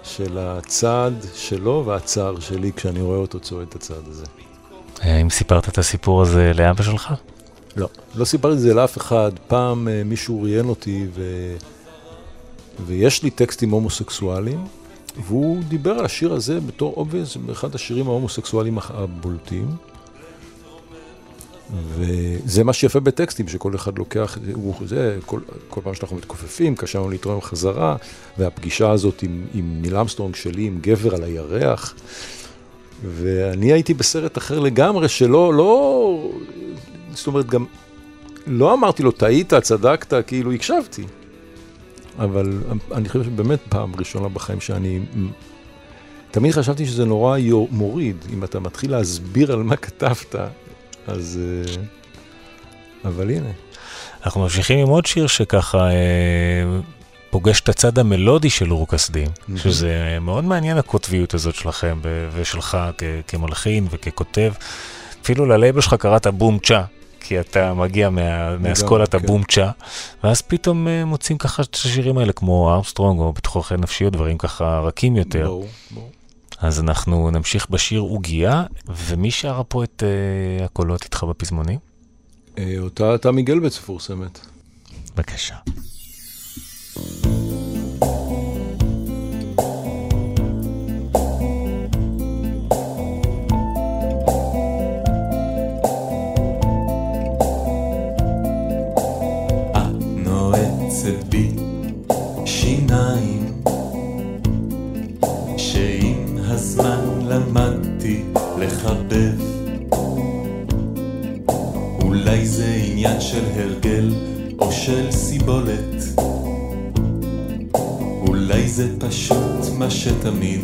S4: של הצעד שלו והצער שלי כשאני רואה אותו צועד את הצעד הזה.
S3: האם סיפרת את הסיפור הזה לאבא שלך?
S4: לא, לא סיפרתי את זה לאף אחד. פעם אה, מישהו ראיין אותי ו... ויש לי טקסטים הומוסקסואליים, והוא דיבר על השיר הזה בתור obvious, אחד השירים ההומוסקסואליים הבולטים. וזה מה שיפה בטקסטים, שכל אחד לוקח, הוא, זה, כל, כל פעם שאנחנו מתכופפים, קשה לנו להתרומם חזרה, והפגישה הזאת עם, עם ניל אמסטרונג שלי, עם גבר על הירח, ואני הייתי בסרט אחר לגמרי, שלא, לא, זאת אומרת, גם לא אמרתי לו, טעית, צדקת, כאילו הקשבתי. אבל אני חושב שבאמת פעם ראשונה בחיים שאני... תמיד חשבתי שזה נורא יו- מוריד, אם אתה מתחיל להסביר על מה כתבת, אז... אה, אבל הנה.
S3: אנחנו ממשיכים עם עוד שיר שככה אה, פוגש את הצד המלודי של אור כסדים,
S4: Mhm.
S3: שזה מאוד מעניין הקוטביות הזאת שלכם ושלך כמלחין וככותב. אפילו ללייבל שלך קראת בום צ'ה, כי אתה מגיע מה, מאסכולת
S4: כן.
S3: הבום צ'ה, ואז פתאום אה, מוצאים ככה את השירים האלה כמו ארמסטרונג או בתוככי נפשי או דברים ככה רכים יותר.
S4: ברור, ברור.
S3: אז אנחנו נמשיך בשיר עוגיה, ומי שרה פה את אה, הקולות איתך בפזמונים?
S4: אה, אותה תמי גלבץ מפורסמת.
S3: בבקשה.
S7: את נועצת בי שיניים שעם הזמן למדתי לחבב אולי זה עניין של הרגל
S2: מתלבט. אולי זה פשוט מה שתמיד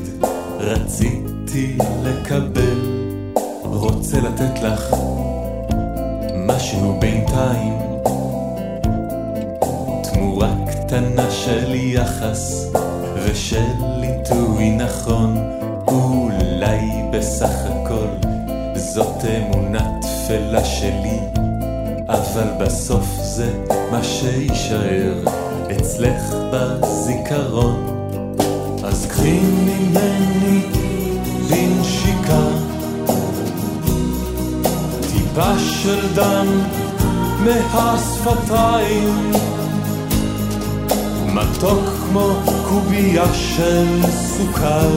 S2: רציתי לקבל. רוצה לתת לך משהו בינתיים. תמורה קטנה של יחס ושל עיתוי נכון. אולי בסך הכל זאת אמונה תפלה שלי. אבל בסוף זה מה שיישאר אצלך בזיכרון. אז קחי ממני בנשיקה טיפה של דם מהשפתיים מתוק כמו קובייה של סוכר.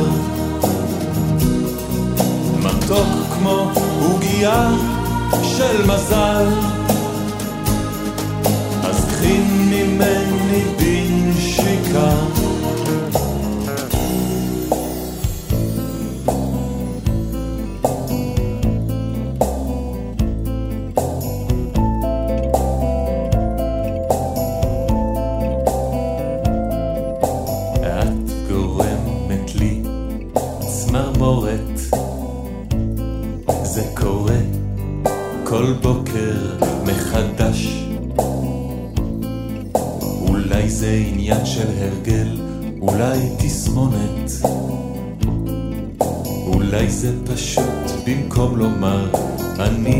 S2: מתוק כמו עוגייה של מזל. אז קחי ממני בנשיקה כל בוקר מחדש. אולי זה עניין של הרגל, אולי תסמונת. אולי זה פשוט במקום לומר אני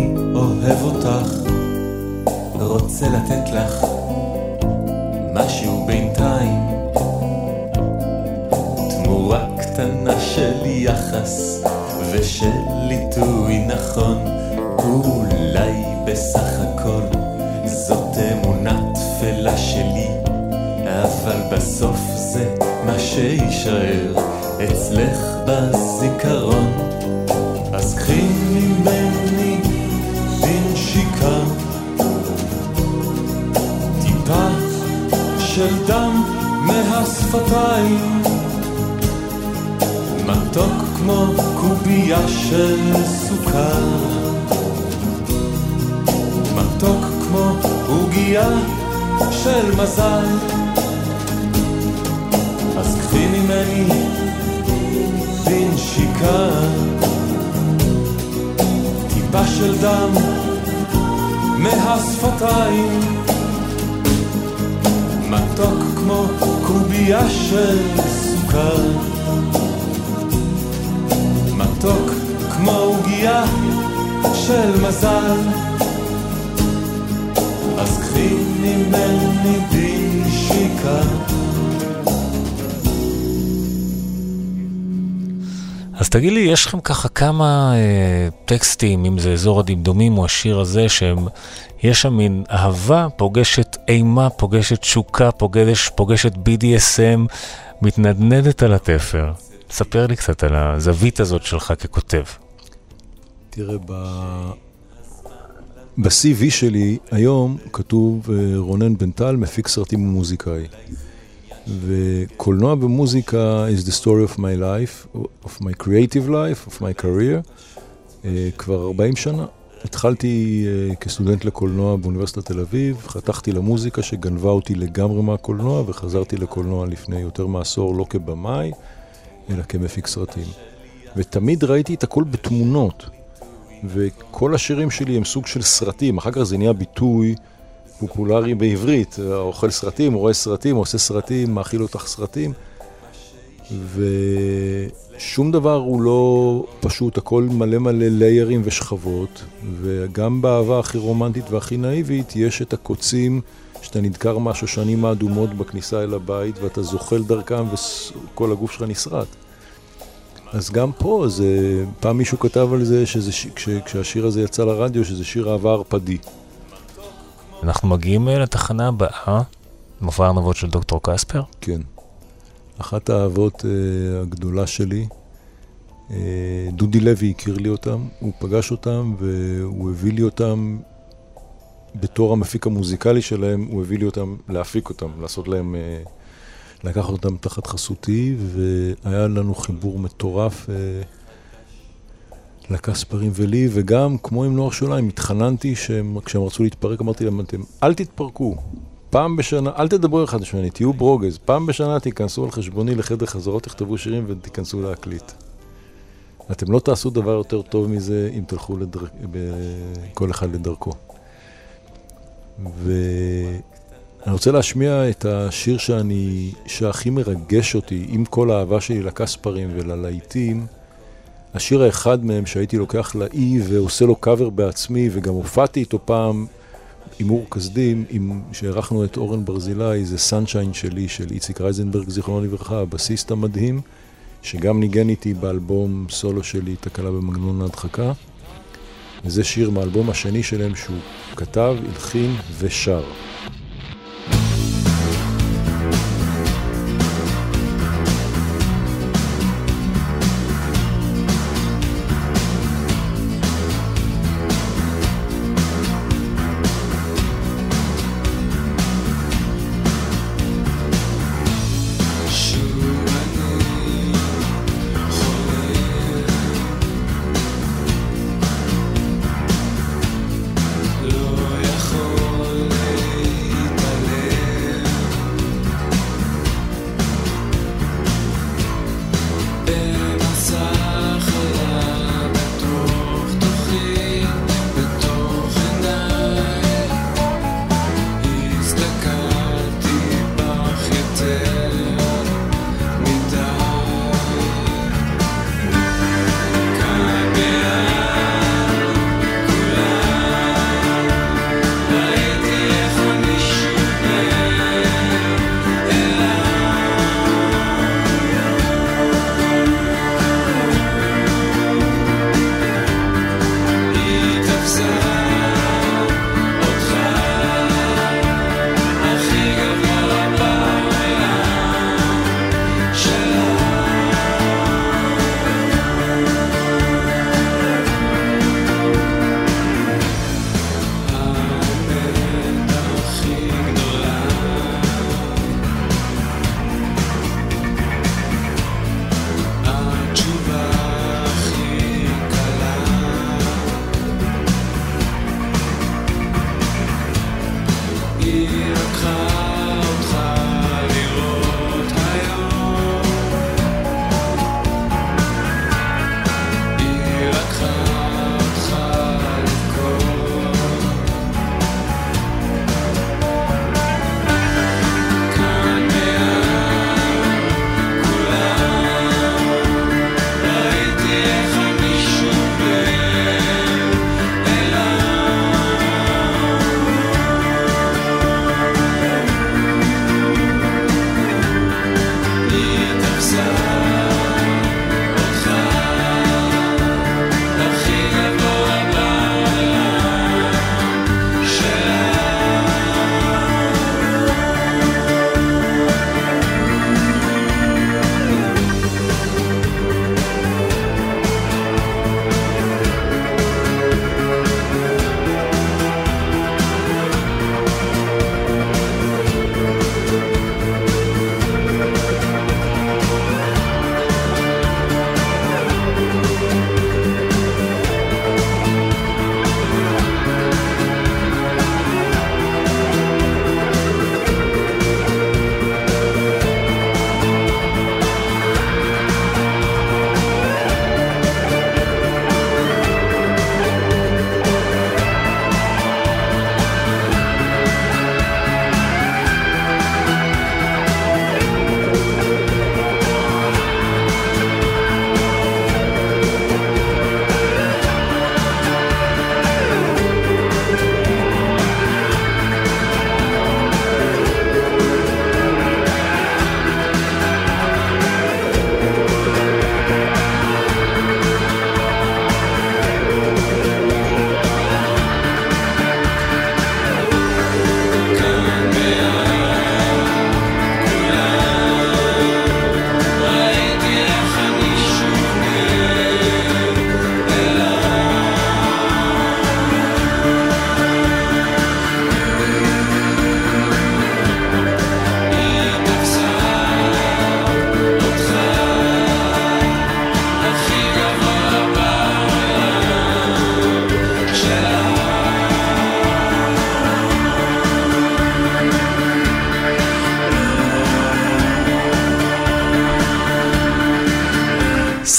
S3: תגיד לי, יש לכם ככה כמה אה, טקסטים, אם זה אזור הדמדומים או השיר הזה, שהם, יש שם מין אהבה פוגשת אימה, פוגשת תשוקה, פוגש, פוגשת BDSM, מתנדנדת על התפר. ספר לי קצת על הזווית הזאת שלך ככותב.
S4: תראה, ב... ב-CV שלי היום כתוב אה, רונן בן טל, מפיק סרטים ומוזיקאי. וקולנוע ומוזיקה is the story of my life, of my creative life, of my career, uh, כבר 40 שנה. התחלתי uh, כסטודנט לקולנוע באוניברסיטת תל אביב, חתכתי למוזיקה שגנבה אותי לגמרי מהקולנוע, וחזרתי לקולנוע לפני יותר מעשור, לא כבמאי, אלא כמפיק סרטים. ותמיד ראיתי את הכל בתמונות, וכל השירים שלי הם סוג של סרטים, אחר כך זה נהיה ביטוי פופולרי בעברית, אוכל סרטים, רואה סרטים, עושה סרטים, מאכיל אותך סרטים, ושום דבר הוא לא פשוט, הכל מלא מלא ליירים ושכבות, וגם באהבה הכי רומנטית והכי נאיבית יש את הקוצים שאתה נדקר מהשושנים האדומות בכניסה אל הבית ואתה זוחל דרכם וכל הגוף שלך נסרט. אז גם פה, זה, פעם מישהו כתב על זה שזה, כש, כשהשיר הזה יצא לרדיו, שזה שיר אהבה ערפדי.
S3: אנחנו מגיעים אה, לתחנה הבאה, מופע הארנבות של דוקטור קספר.
S4: כן. אחת האהבות uh, הגדולה שלי, uh, דודי לוי הכיר לי אותם, הוא פגש אותם והוא הביא לי אותם בתור המפיק המוזיקלי שלהם, הוא הביא לי אותם להפיק אותם, לעשות להם, uh, לקחת אותם תחת חסותי, והיה לנו חיבור מטורף uh, לקספרים ולי, וגם, כמו עם נוער שוליים, התחננתי שהם, כשהם רצו להתפרק, אמרתי להם, אתם, אל תתפרקו. פעם בשנה, אל תדברו אחד לשני, תהיו ברוגז. פעם בשנה תיכנסו על חשבוני לחדר חזרות, תכתבו שירים ותיכנסו להקליט. אתם לא תעשו דבר יותר טוב מזה אם תלכו לדר... ב... כל אחד לדרכו. ואני רוצה להשמיע את השיר שאני, שהכי מרגש אותי, עם כל האהבה שלי לקספרים וללהיטים. השיר האחד מהם שהייתי לוקח לאי ועושה לו קאבר בעצמי, וגם הופעתי איתו פעם עם אור כסדים, שערכנו את אורן ברזילי, זה סנשיין שלי, של איציק רייזנברג, זיכרונו לברכה, הבסיסט המדהים, שגם ניגן איתי באלבום סולו שלי, תקלה במנגנון ההדחקה. וזה שיר מהאלבום השני שלהם שהוא כתב, הלחין ושר.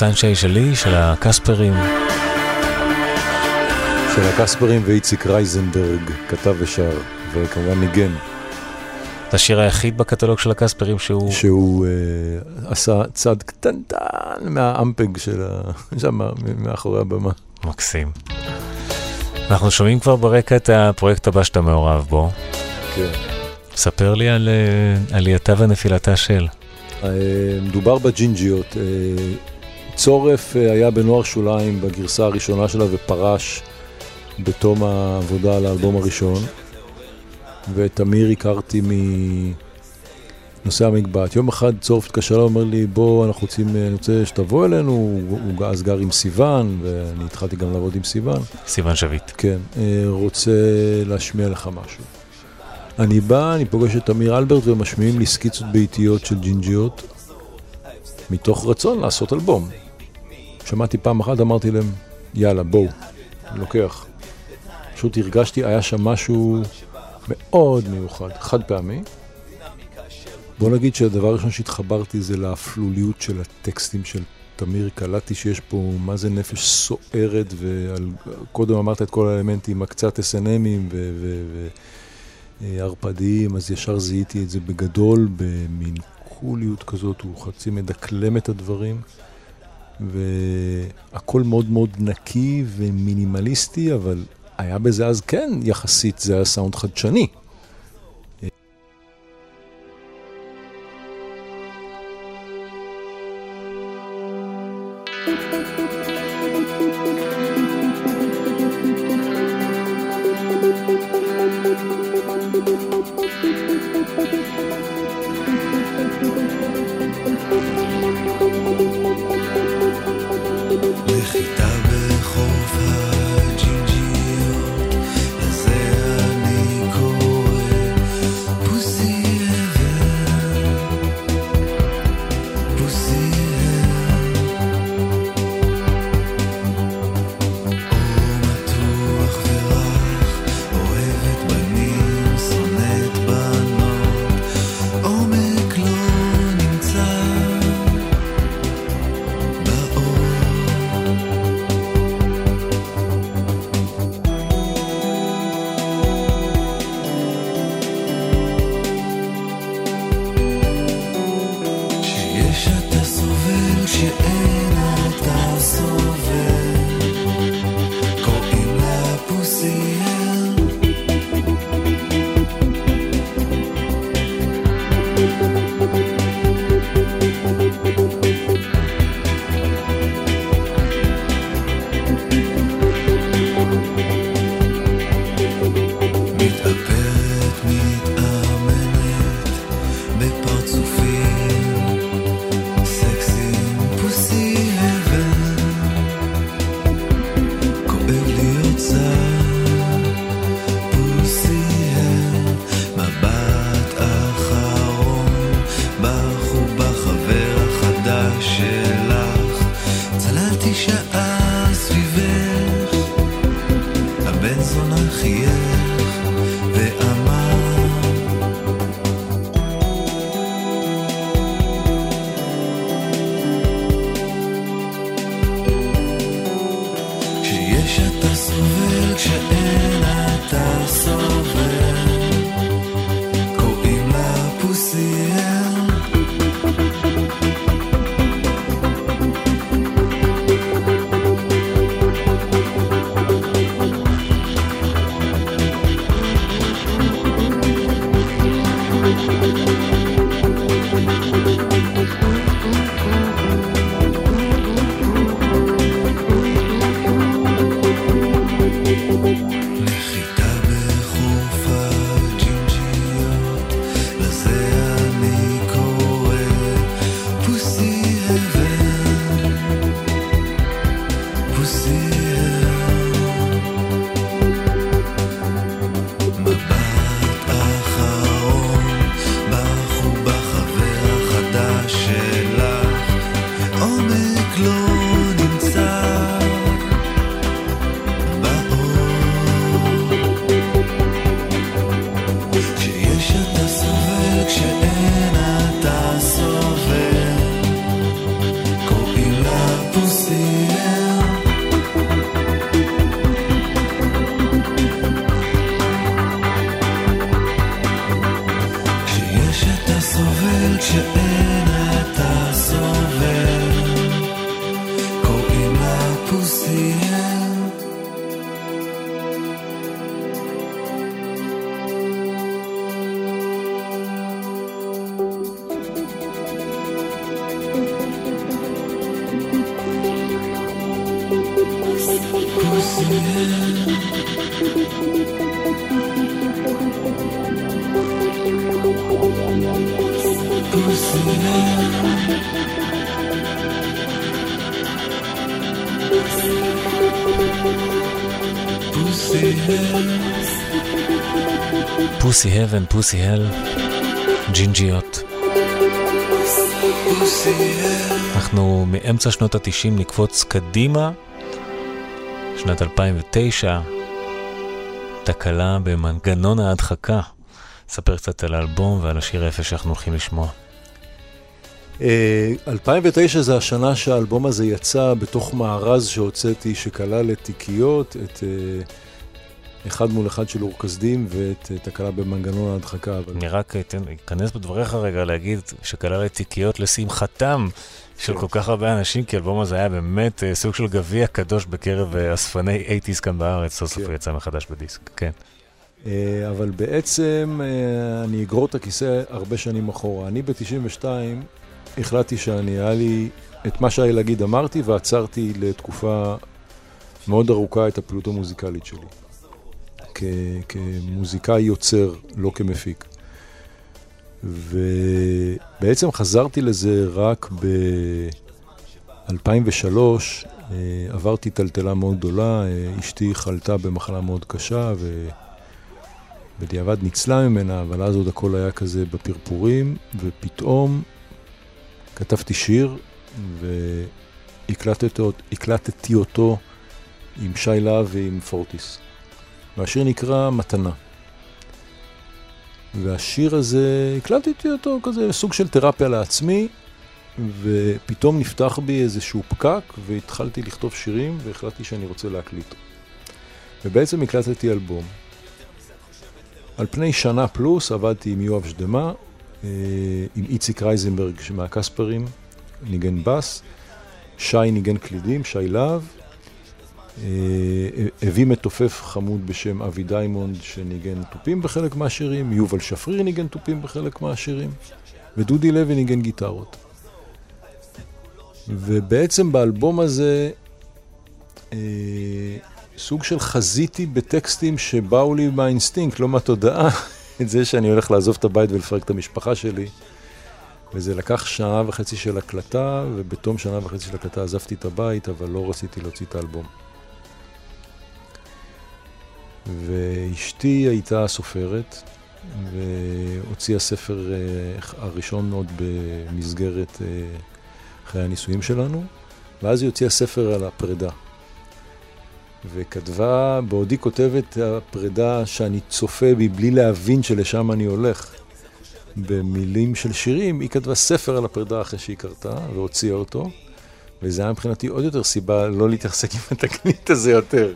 S3: סנשיי שלי, של הקספרים.
S5: של הקספרים ואיציק רייזנברג כתב ושר, וכמובן ניגן,
S3: זה השיר היחיד בקטלוג של הקספרים שהוא...
S5: שהוא אה, עשה צד קטנטן מהאמפג של ה... [laughs] שם, מאחורי הבמה.
S3: מקסים. אנחנו שומעים כבר ברקע את הפרויקט הבא שאתה מעורב בו.
S5: כן.
S3: ספר לי על אה, עלייתה ונפילתה של.
S5: אה, מדובר בג'ינג'יות. אה, צורף אה, היה בנוער שוליים בגרסה הראשונה שלה ופרש בתום העבודה על האלבום הראשון. ואת אמיר הכרתי מנושא המגבעת. יום אחד צורף התקשר אליי, אומר לי, בוא, אנחנו רוצים, אני רוצה שתבוא אלינו, הוא, הוא אז גר עם סיוון, ואני התחלתי גם לעבוד עם סיוון.
S3: סיוון שביט.
S5: כן, אה, רוצה להשמיע לך משהו. אני בא, אני פוגש את אמיר אלברט ומשמיעים לי סקיצות ביתיות של ג'ינג'יות, מתוך רצון לעשות אלבום. שמעתי פעם אחת, אמרתי להם, יאללה, בואו, אני לוקח. פשוט הרגשתי, היה שם משהו מאוד מיוחד, חד פעמי. בוא נגיד שהדבר הראשון שהתחברתי זה לאפלוליות של הטקסטים של תמיר, קלטתי שיש פה מה זה נפש סוערת, וקודם אמרת את כל האלמנטים, הקצת SNMים וערפדיים, אז ישר זיהיתי את זה בגדול, במין קוליות כזאת, הוא חצי מדקלם את הדברים, והכל מאוד מאוד נקי ומינימליסטי, אבל היה בזה אז כן, יחסית, זה היה סאונד חדשני.
S10: פוסי הבן, פוסי
S3: הל, ג'ינג'יות. אנחנו מאמצע שנות ה-90 נקפוץ קדימה, שנת 2009, תקלה במנגנון ההדחקה. ספר קצת על האלבום ועל השיר היפה שאנחנו הולכים לשמוע.
S4: 2009 זה השנה שהאלבום הזה יצא בתוך מארז שהוצאתי, שכלל את תיקיות, את אה, אחד מול אחד של אורקסדים ואת אה, תקלה במנגנון ההדחקה. אבל...
S3: אני רק אכנס בדבריך רגע להגיד שכלל את תיקיות לשמחתם של כל כך הרבה אנשים, כי האלבום הזה היה באמת אה, סוג של גביע קדוש בקרב אה, אספני 80's כאן בארץ, סוף סוף
S4: כן.
S3: הוא יצא מחדש בדיסק, כן.
S4: אה, אבל בעצם אה, אני אגרור את הכיסא הרבה שנים אחורה. אני ב-92 החלטתי שאני, היה לי את מה שהיה להגיד אמרתי, ועצרתי לתקופה מאוד ארוכה את הפעילות המוזיקלית שלי. כ- כמוזיקאי יוצר, לא כמפיק. ובעצם חזרתי לזה רק ב-2003, עברתי טלטלה מאוד גדולה, אה, אשתי חלתה במחלה מאוד קשה, ו... בדיעבד ניצלה ממנה, אבל אז עוד הכל היה כזה בפרפורים, ופתאום כתבתי שיר, והקלטתי אותו, הקלטתי אותו עם שי להב ועם פורטיס. והשיר נקרא מתנה. והשיר הזה, הקלטתי אותו כזה סוג של תרפיה לעצמי, ופתאום נפתח בי איזשהו פקק, והתחלתי לכתוב שירים, והחלטתי שאני רוצה להקליט. ובעצם הקלטתי אלבום. על פני שנה פלוס עבדתי עם יואב שדמה, אה, עם איציק רייזנברג מהקספרים, ניגן בס, שי ניגן קלידים, שי להב, הביא מתופף חמוד בשם אבי דיימונד שניגן תופים בחלק מהשירים, יובל שפריר ניגן תופים בחלק מהשירים, ודודי לוי ניגן גיטרות. ובעצם באלבום הזה אה, סוג של חזיתי בטקסטים שבאו לי מהאינסטינקט, לא מהתודעה, [laughs] את זה שאני הולך לעזוב את הבית ולפרק את המשפחה שלי. וזה לקח שנה וחצי של הקלטה, ובתום שנה וחצי של הקלטה עזבתי את הבית, אבל לא רציתי להוציא את האלבום. ואשתי הייתה סופרת, והוציאה ספר אה, הראשון עוד במסגרת אה, חיי הנישואים שלנו, ואז היא הוציאה ספר על הפרידה. וכתבה, בעודי כותבת הפרידה שאני צופה בי בלי להבין שלשם אני הולך. במילים של שירים, היא כתבה ספר על הפרידה אחרי שהיא קרתה והוציאה אותו, וזה היה מבחינתי עוד יותר סיבה לא להתעסק עם התקנית הזה יותר.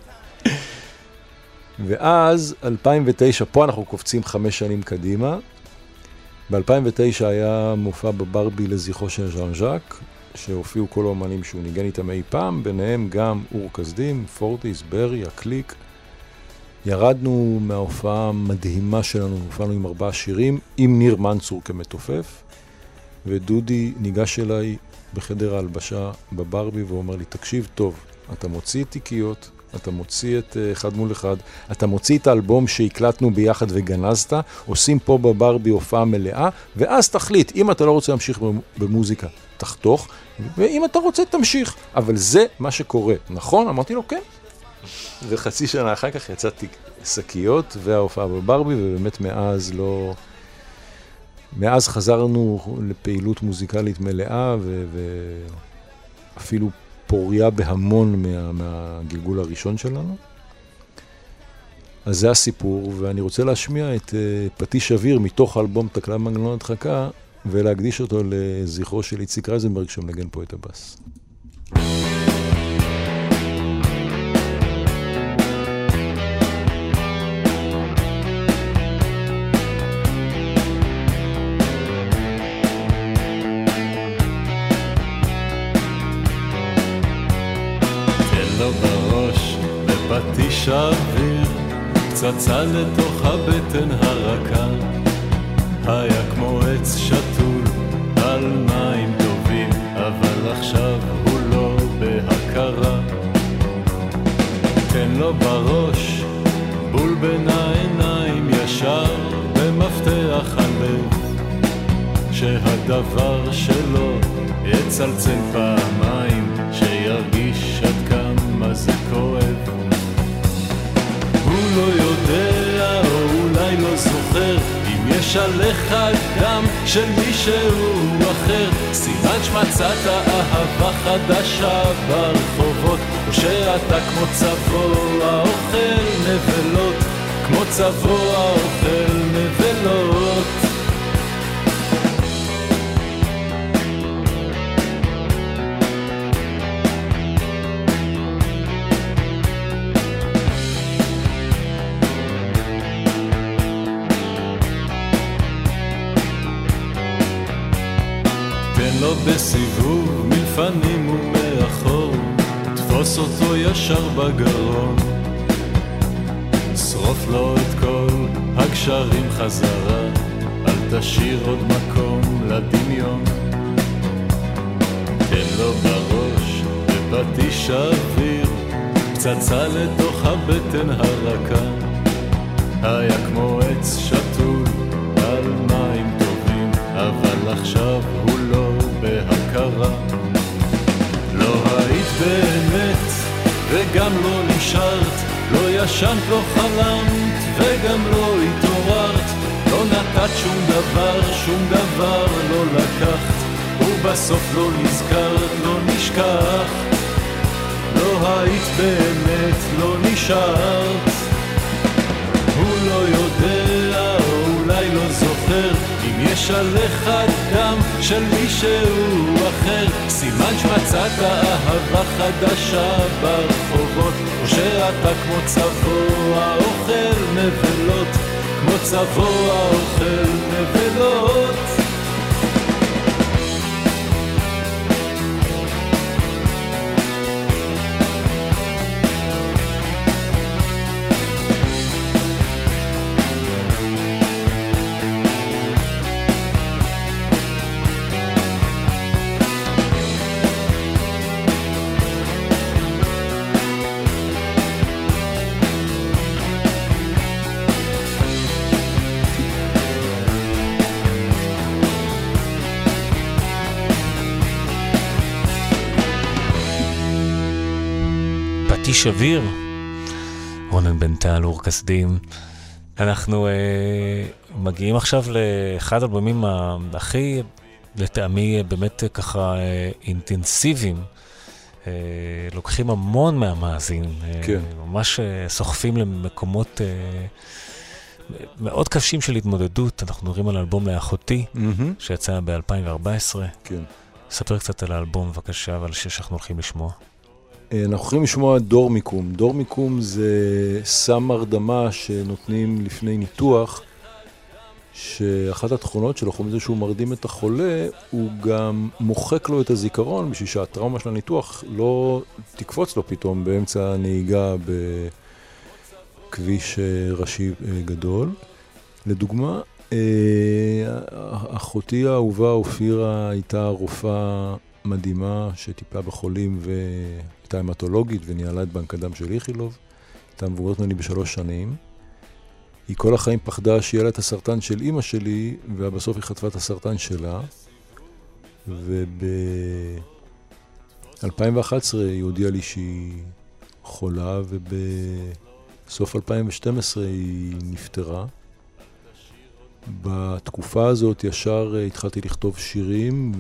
S4: ואז, 2009, פה אנחנו קופצים חמש שנים קדימה. ב-2009 היה מופע בברבי לזכרו של ז'אן ז'אק, שהופיעו כל האומנים שהוא ניגן איתם אי פעם, ביניהם גם אור כסדים, פורטיס, ברי, הקליק. ירדנו מההופעה המדהימה שלנו, הופענו עם ארבעה שירים, עם ניר מנצור כמתופף, ודודי ניגש אליי בחדר ההלבשה בברבי ואומר לי, תקשיב טוב, אתה מוציא תיקיות, אתה מוציא את אה, אחד מול אחד, אתה מוציא את האלבום שהקלטנו ביחד וגנזת, עושים פה בברבי הופעה מלאה, ואז תחליט, אם אתה לא רוצה להמשיך במוזיקה, תחתוך, ואם אתה רוצה, תמשיך. אבל זה מה שקורה, נכון? אמרתי לו, כן. וחצי שנה אחר כך יצאתי שקיות וההופעה בברבי, ובאמת מאז לא... מאז חזרנו לפעילות מוזיקלית מלאה. ואפילו פוריה בהמון מה... מהגלגול הראשון שלנו. אז זה הסיפור, ואני רוצה להשמיע את uh, פטיש אוויר מתוך האלבום תקלה מנגנון הדחקה, ולהקדיש אותו לזכרו של איציק רייזנברג שמנגן פה את הבאס.
S2: אוויר, פצצה לתוך הבטן הרכה. היה כמו עץ שתול על מים טובים, אבל עכשיו הוא לא בהכרה. תן לו בראש, בול בין העיניים ישר במפתח הלב, שהדבר שלו יצלצל פעמיים, שירגיש עד כמה זה כואב. אולי לא זוכר אם יש עליך דם של מישהו אחר. סימן שמצאת אהבה חדשה ברחובות או שאתה כמו צבוע אוכל נבלות כמו צבוע אוכל אותו ישר בגרון. שרוף לו את כל הגשרים חזרה, אל תשאיר עוד מקום לדמיון. תן לו בראש בפטיש אוויר, פצצה לתוך הבטן הרכה. היה כמו עץ שתול על מים טובים, אבל עכשיו הוא לא בהכרה. לא היית באמת, וגם לא נשארת, לא ישנת, לא חלמת, וגם לא התעוררת. לא נתת שום דבר, שום דבר לא לקחת, ובסוף לא נזכרת, לא נשכח. לא היית באמת, לא נשארת. הוא לא יודע, אולי לא זוכר, אם יש עליך דם של מישהו אחר, סימן שמצאת אהבה חדשה ברחובות, או שאתה כמו צבוע אוכל נבלות, כמו צבוע אוכל נבלות.
S3: אוויר, רונן בן טל, אור כסדים. אנחנו אה, מגיעים עכשיו לאחד האלבומים הכי, לטעמי, באמת ככה אה, אינטנסיביים. אה, לוקחים המון מהמאזין, אה,
S4: כן.
S3: ממש אה, סוחפים למקומות אה, מאוד קשים של התמודדות. אנחנו מדברים על אלבום לאחותי,
S4: מהמם.
S3: שיצא ב-2014.
S4: כן.
S3: ספר קצת על האלבום, בבקשה, ועל השיר שאנחנו הולכים לשמוע.
S4: אה, אנחנו הולכים לשמוע דור מיקום. דור מיקום זה סם הרדמה שנותנים לפני ניתוח, שאחת התכונות שלו, חוץ מזה שהוא מרדים את החולה, הוא גם מוחק לו את הזיכרון בשביל שהטראומה של הניתוח לא תקפוץ לו פתאום באמצע הנהיגה בכביש אה, ראשי אה, גדול. לדוגמה, אחותי האהובה אופירה הייתה רופאה מדהימה שטיפלה בחולים והייתה המטולוגית וניהלה את בנק הדם של איכילוב. הייתה מבוגרת ממני בשלוש שנים. היא כל החיים פחדה שיהיה לה את הסרטן של אימא שלי, ובסוף היא חטפה את הסרטן שלה. וב-2011 היא הודיעה לי שהיא חולה, ובסוף 2012 היא נפטרה. בתקופה הזאת ישר אה, התחלתי לכתוב שירים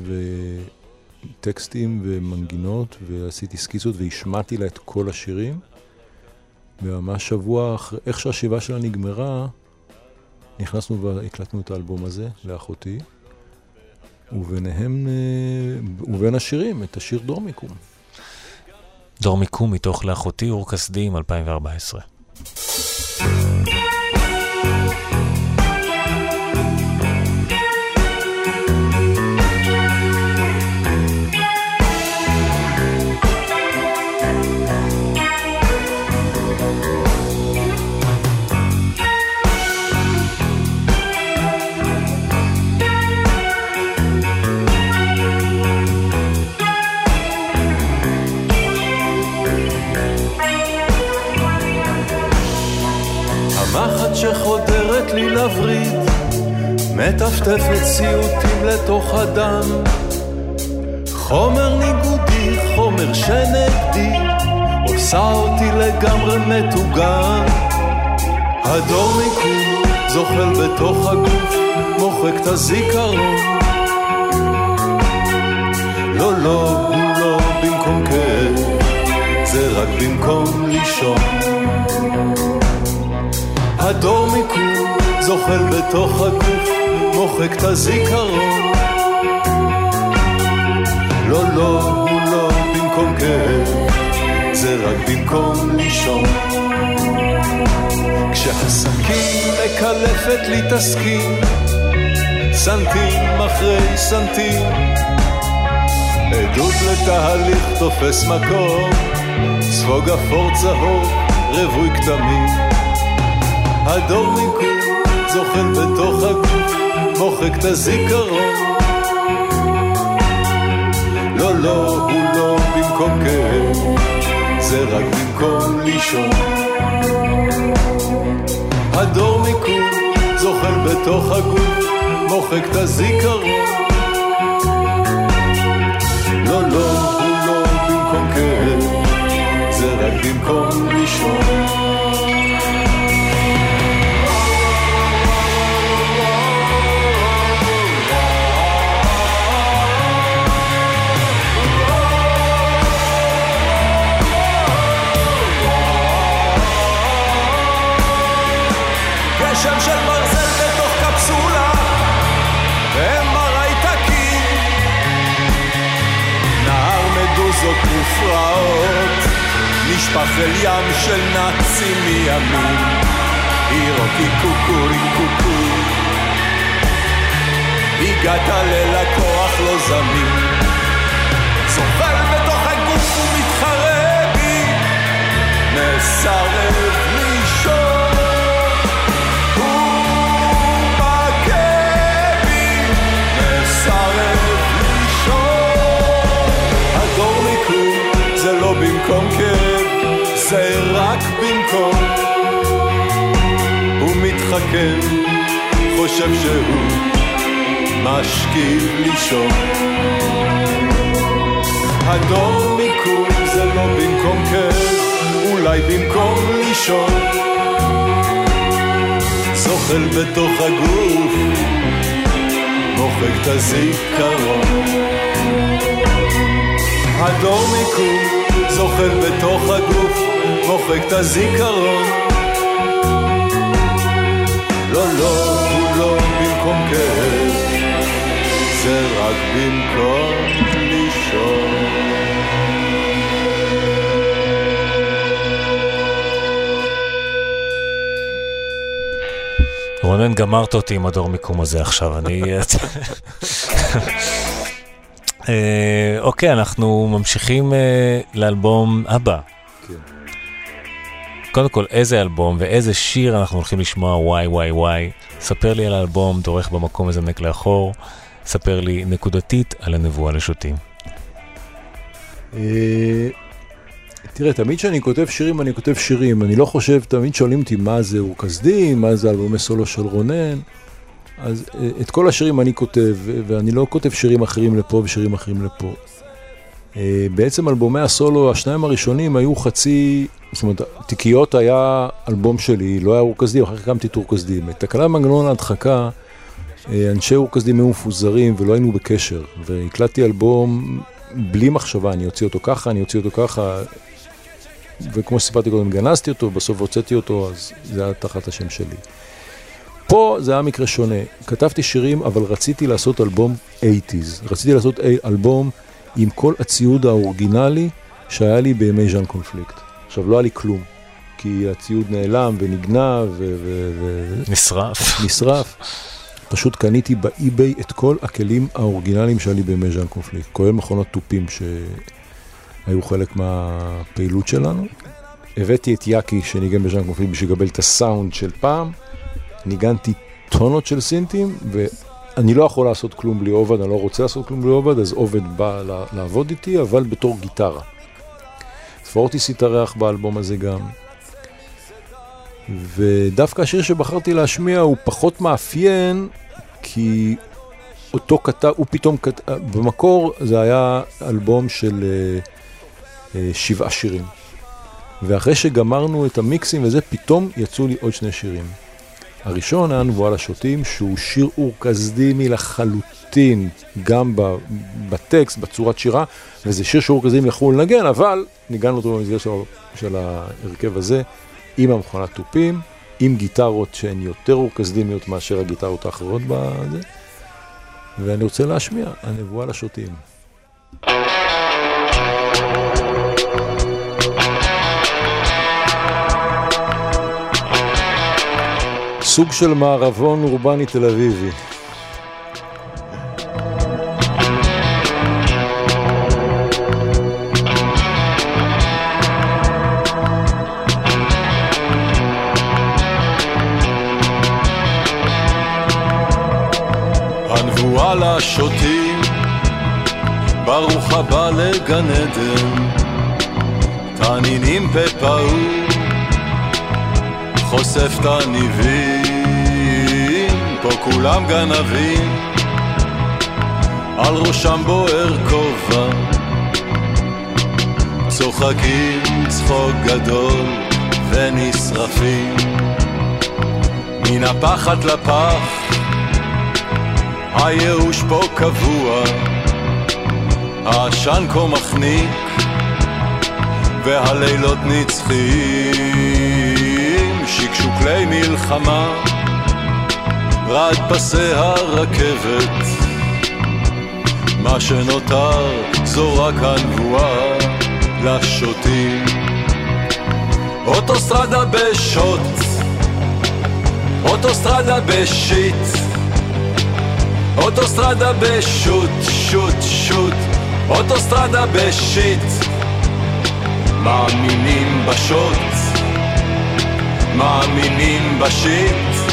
S4: וטקסטים ומנגינות, ועשיתי סקיצות והשמעתי לה את כל השירים. וממש שבוע אחרי, איך שהשבעה שלה נגמרה, נכנסנו והקלטנו את האלבום הזה לאחותי, וביניהם, אה, ובין השירים, את השיר דור מיקום.
S3: דור מיקום מתוך לאחותי אור כסדים 2014.
S2: מטפטפת סיוטים לתוך הדם. חומר ניגודי, חומר שנגדי, עושה אותי לגמרי מטוגן. הדור מיקום זוחל בתוך הגוף, מוחק את הזיכרון. לא, לא, הוא לא במקום כאב, זה רק במקום לישון. הדור מיקום זוחל בתוך הגוף, מוחק את הזיכרון. לא, לא, הוא לא במקום כאב, זה רק במקום לישון. כשהסכין מקלפת לי את הסכין, סנטים אחרי סנטים, עדות לתהליך תופס מקום, ספוג אפור צהוב, רווי כתמים. הדור מיקום זוחל בתוך הגוף, מוחק את הזיכרון. לא, לא, הוא לא במקום כאב, זה רק במקום לישון. הדור מיקום זוחל בתוך הגוף, מוחק את הזיכרון. לא, לא, הוא לא במקום כאב, זה רק במקום לישון. אל ים של נאצים מימין. הירוקי קוקורי קוקו. הגעת ללקוח לא זמין. צובל בתוך הגוף ומתחרה בי, מסרב במקום. הוא מתחכם, חושב שהוא משכיב לישון. הדור מיקום זה לא במקום כאב, אולי במקום לישון. זוחל בתוך הגוף, מוחק את הזיכרון. הדור מיקום זוחל בתוך הגוף, מוחק את הזיכרון. לא, לא, הוא לא במקום כאב, זה רק במקום לישון.
S3: רונן, גמרת אותי עם הדור מיקום הזה עכשיו, אני... [laughs] אה, אוקיי, אנחנו ממשיכים אה, לאלבום הבא. קודם כל, איזה אלבום ואיזה שיר אנחנו הולכים לשמוע, וואי וואי וואי. ספר לי על האלבום, דורך במקום מזנק לאחור. ספר לי נקודתית על הנבואה לשוטים.
S4: אה, תראה, תמיד כשאני כותב שירים, אני כותב שירים. אני לא חושב, תמיד שואלים אותי מה זה אורקסדי, מה זה אלבומי סולו של רונן. אז אה, את כל השירים אני כותב, ואני לא כותב שירים אחרים לפה ושירים אחרים לפה. אה, בעצם אלבומי הסולו, השניים הראשונים היו חצי, זאת אומרת, תיקיות היה אלבום שלי, לא היה אורקסדי, אחר כך הקמתי את אורקסדים. תקלה מנגנון ההדחקה, אה, אנשי אורקסדים היו מפוזרים ולא היינו בקשר, והקלטתי אלבום בלי מחשבה, אני אוציא אותו ככה, אני אוציא אותו ככה, וכמו שסיפרתי קודם, גנזתי אותו, בסוף הוצאתי אותו, אז זה היה תחת השם שלי. פה זה היה מקרה שונה. כתבתי שירים, אבל רציתי לעשות אלבום 80's. רציתי לעשות אלבום עם כל הציוד האורגינלי שהיה לי בימי ז'אן קונפליקט. עכשיו, לא היה לי כלום, כי הציוד נעלם ונגנב ו... ו, ו
S3: נשרף. [laughs]
S4: נשרף. פשוט קניתי באי-ביי את כל הכלים האורגינליים שהיה לי בימי ז'אן קונפליקט, כולל מכונות תופים שהיו חלק מהפעילות שלנו. הבאתי את יאקי שניגן בז'אן קונפליקט בשביל לקבל את הסאונד של פעם. ניגנתי טונות של סינטים, ואני לא יכול לעשות כלום בלי עובד, אני לא רוצה לעשות כלום בלי עובד, אז עובד בא לעבוד איתי, אבל בתור גיטרה. פורטיס התארח באלבום הזה גם. ודווקא השיר שבחרתי להשמיע הוא פחות מאפיין, כי אותו כתב, הוא פתאום כתב, במקור זה היה אלבום של uh, uh, שבעה שירים. ואחרי שגמרנו את המיקסים וזה, פתאום יצאו לי עוד שני שירים. הראשון היה נבואה לשוטים, שהוא שיר אורקזדימי לחלוטין, גם בטקסט, בצורת שירה, וזה שיר שאורקזדימי יכלו לנגן, אבל ניגענו אותו במסגרת של, של ההרכב הזה, עם המכונת תופים, עם גיטרות שהן יותר אורקזדימיות מאשר הגיטרות האחרות בזה, ואני רוצה להשמיע, הנבואה לשוטים. סוג של מערבון אורבני תל אביבי.
S2: הנבואה לשוטים, ברוך הבא לגן עדן, תנינים פה חושף תניבים. פה כולם גנבים, על ראשם בוער כובע, צוחקים צחוק גדול ונשרפים, מן הפחד לפח, הייאוש פה קבוע, העשן כה מחניק, והלילות נצחיים, שקשוקלי מלחמה. רד פסי הרכבת. מה שנותר זו רק הנבואה לשוטים. אוטוסטרדה בשוט אוטוסטרדה בשיט אוטוסטרדה בשוט, שוט, שוט אוטוסטרדה בשיט. מאמינים בשוט מאמינים בשיט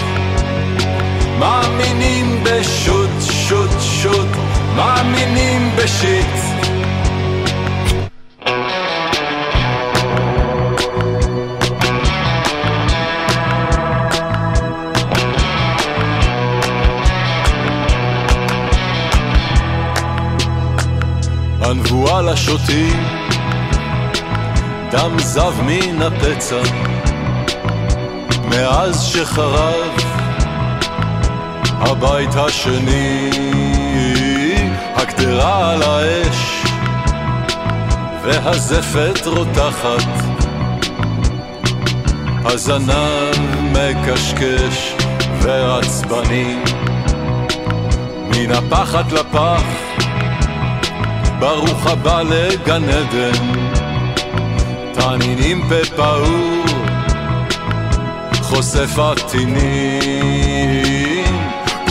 S2: מאמינים בשוט, שוט, שוט, מאמינים בשיט. הנבואה לשוטים, דם זב מן הפצע, מאז שחרב הבית השני, הקדרה על האש, והזפת רותחת, הזנב מקשקש ועצבני, מן הפחד לפח, ברוך הבא לגן עדן, תנינים פה פעור, חושף עטינים.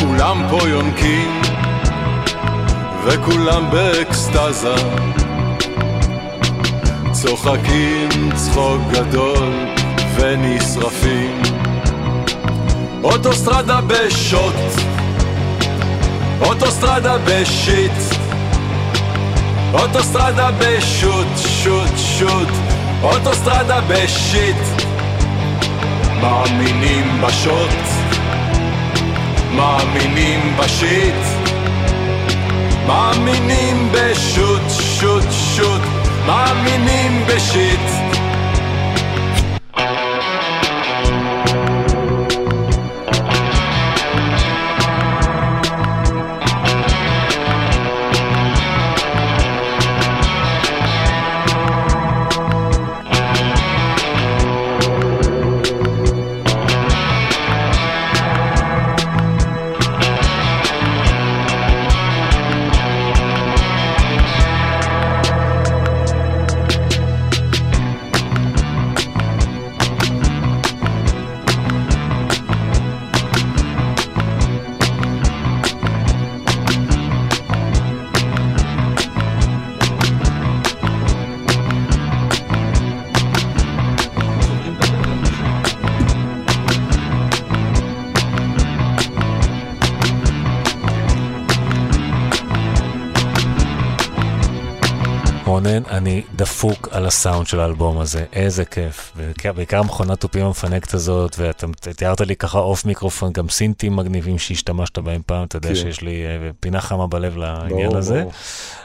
S2: כולם פה יונקים וכולם באקסטזה. צוחקים צחוק גדול ונשרפים. אוטוסטרדה בשוט אוטוסטרדה בשיט. אוטוסטרדה בשוט שוט שוט. אוטוסטרדה בשיט מאמינים בשוט מאמינים בשיט מאמינים בשוט שוט שוט מאמינים בשיט
S3: הסאונד של האלבום הזה, איזה כיף. בעיקר, מכונת תופים המפנקת הזאת, ואתה תיארת לי ככה אוף מיקרופון, גם סינטים מגניבים שהשתמשת בהם פעם, אתה יודע כן. שיש לי uh, פינה חמה בלב לעניין ברור, הזה. ברור.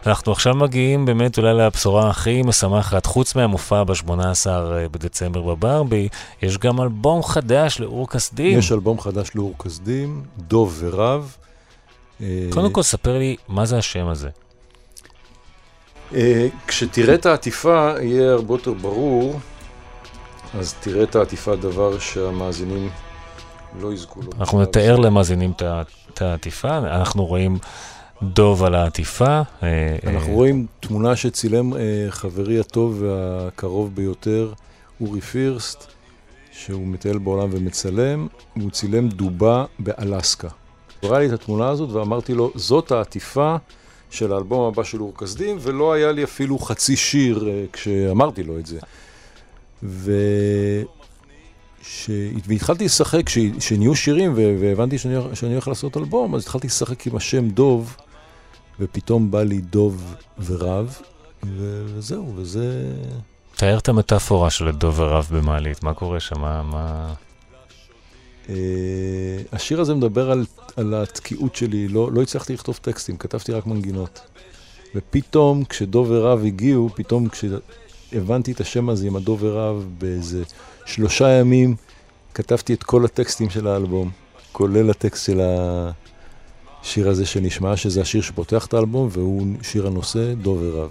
S3: אנחנו עכשיו מגיעים באמת אולי לבשורה הכי משמחת, חוץ מהמופע ב-18 אה, בדצמבר בברבי, יש גם אלבום חדש לאור כסדים.
S2: יש אלבום חדש לאור כסדים, דוב ורב.
S3: קודם כל, ספר לי, מה זה השם הזה?
S2: אה, כשתראה את העטיפה יהיה הרבה יותר ברור, אז תראה את העטיפה דבר שהמאזינים לא יזכו לו.
S3: אנחנו נתאר למאזינים את העטיפה, אנחנו רואים דוב על העטיפה.
S2: אה, אנחנו אה, רואים תמונה שצילם חברי הטוב והקרוב ביותר, אורי פירסט, שהוא מטייל בעולם ומצלם, הוא צילם דובה באלסקה. הוא ראה לי את התמונה הזאת ואמרתי לו, זאת העטיפה. של האלבום הבא של אור כסדים, ולא היה לי אפילו חצי שיר uh, כשאמרתי לו את זה. ו... ש... והתחלתי לשחק, כשנהיו שירים והבנתי שאני, שאני הולך לעשות אלבום, אז התחלתי לשחק עם השם דוב, ופתאום בא לי דוב ורב, ו... וזהו, וזה...
S3: תאר את המטאפורה של דוב ורב במעלית, מה קורה שם? מה...
S2: Uh, השיר הזה מדבר על, על התקיעות שלי, לא, לא הצלחתי לכתוב טקסטים, כתבתי רק מנגינות. ופתאום כשדוב ורב הגיעו, פתאום כשהבנתי את השם הזה עם הדוב ורב, באיזה שלושה ימים כתבתי את כל הטקסטים של האלבום, כולל הטקסט של השיר הזה שנשמע, שזה השיר שפותח את האלבום, והוא שיר הנושא, דוב ורב.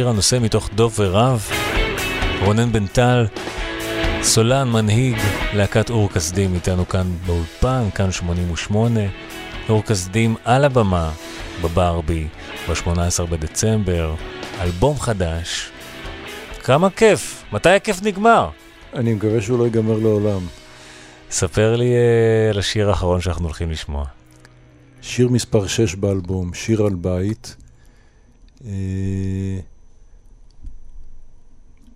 S3: שיר הנושא מתוך דוב ורב, רונן בן טל, סולן, מנהיג, להקת אור כסדים איתנו כאן באולפן, כאן 88. אור כסדים על הבמה בברבי ב-18 בדצמבר, אלבום חדש. כמה כיף, מתי הכיף נגמר?
S4: אני מקווה שהוא לא ייגמר לעולם.
S3: ספר לי uh, על השיר האחרון שאנחנו הולכים לשמוע.
S4: שיר מספר 6 באלבום, שיר על בית. Uh,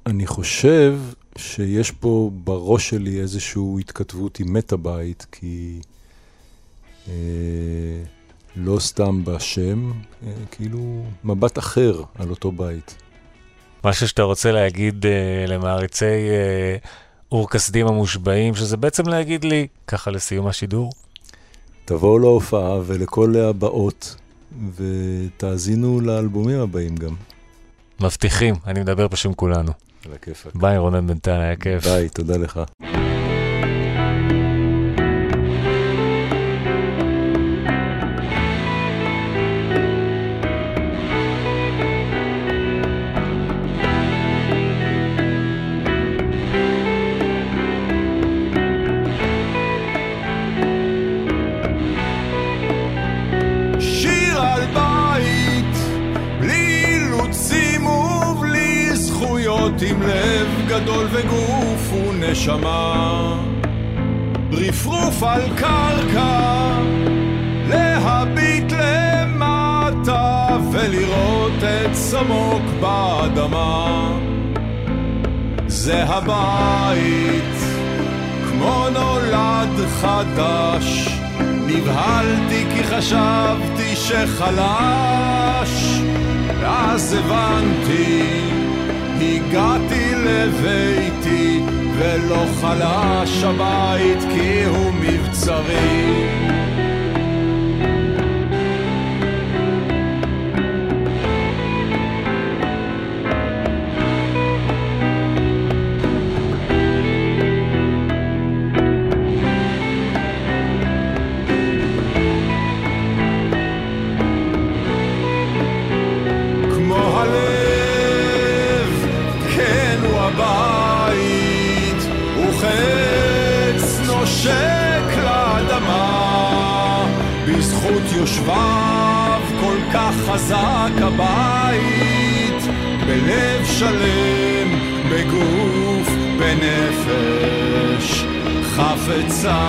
S4: אני חושב שיש פה בראש שלי איזושהי התכתבות עם מת הבית, כי uh, לא סתם בשם, uh, כאילו מבט אחר על אותו בית.
S3: משהו שאתה רוצה להגיד uh, למעריצי uh, אור כסדים המושבעים, שזה בעצם להגיד לי, ככה לסיום השידור?
S4: תבואו להופעה ולכל הבאות, ותאזינו לאלבומים הבאים גם.
S3: מבטיחים, אני מדבר בשם כולנו.
S4: על הכיפאק.
S3: ביי רונן בנטל, היה כיף.
S4: ביי, תודה לך.
S2: באדמה. זה הבית, כמו נולד חדש. נבהלתי כי חשבתי שחלש, ואז הבנתי, הגעתי לביתי, ולא חלש הבית כי הוא מבצרי. יושביו כל כך חזק הבית, בלב שלם, בגוף, בנפש, חפצה.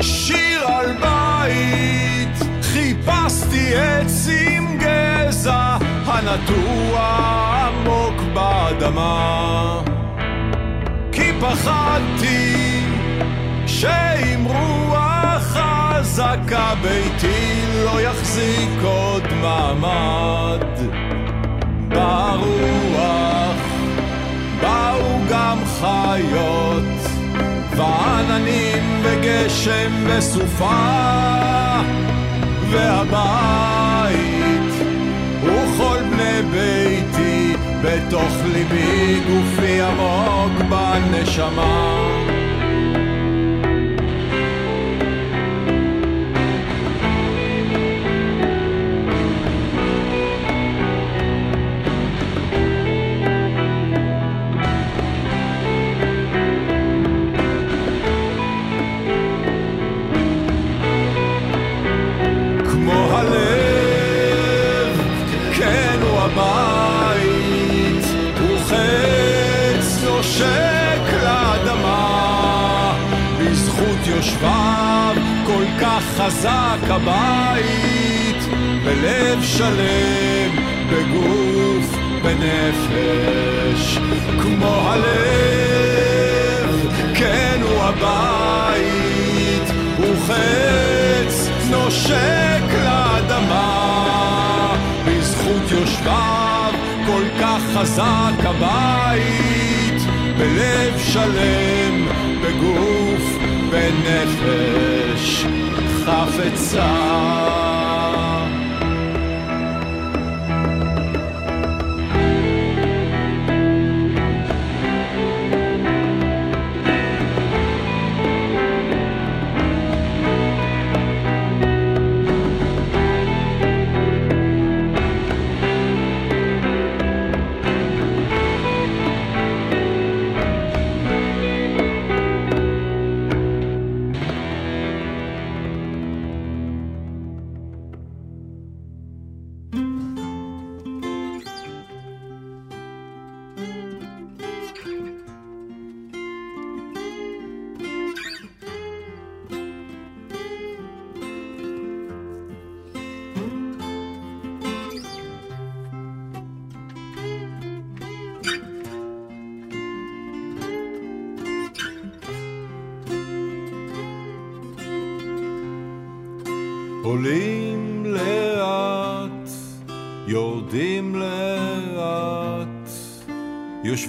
S2: שיר על בית, חיפשתי עץ עם גזע הנטוע עמוק באדמה. כי פחדתי שעם רוח חזקה ביתי לא יחזיק עוד מעמד. ברוח באו גם חיות ועננים וגשם וסופה והבית וכל בני ביתי בתוך ליבי גופי עמוק בנשמה כן הוא הבית, וחץ נושק לאדמה, בזכות יושביו כל כך חזק הבית, בלב שלם, בגוף, בנפש, כמו הלב, כן הוא הבית, וחץ נושק לאדמה, בזכות יושביו כל כך חזק הבית, בלב שלם, בגוף, בנפש, חפצה.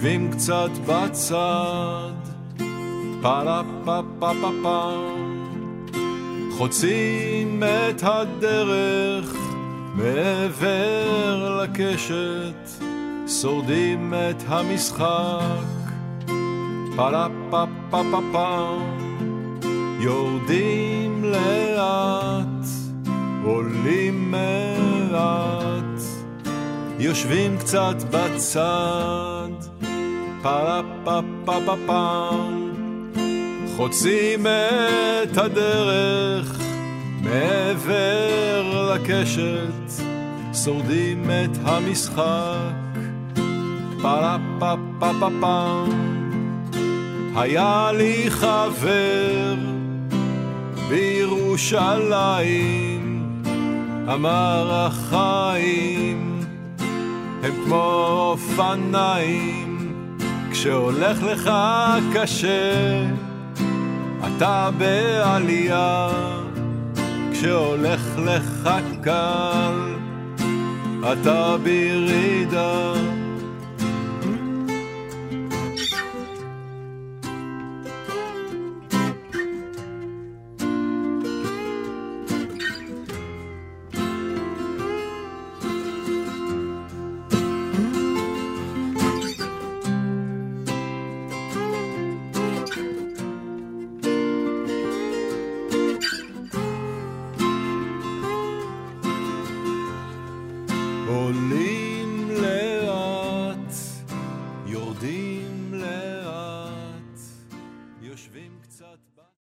S2: יושבים קצת בצד, פרה פה פה פה פה, חוצים את הדרך מעבר לקשת, שורדים את המשחק, פרה פה פה פה פה, יורדים לאט, עולים מעט, יושבים קצת בצד, פה חוצים את הדרך מעבר לקשת, שורדים את המשחק, פרה היה לי חבר בירושלים, אמר החיים הם כמו אופניים, כשהולך לך קשה, אתה בעלייה, כשהולך לך קל, אתה בירידה.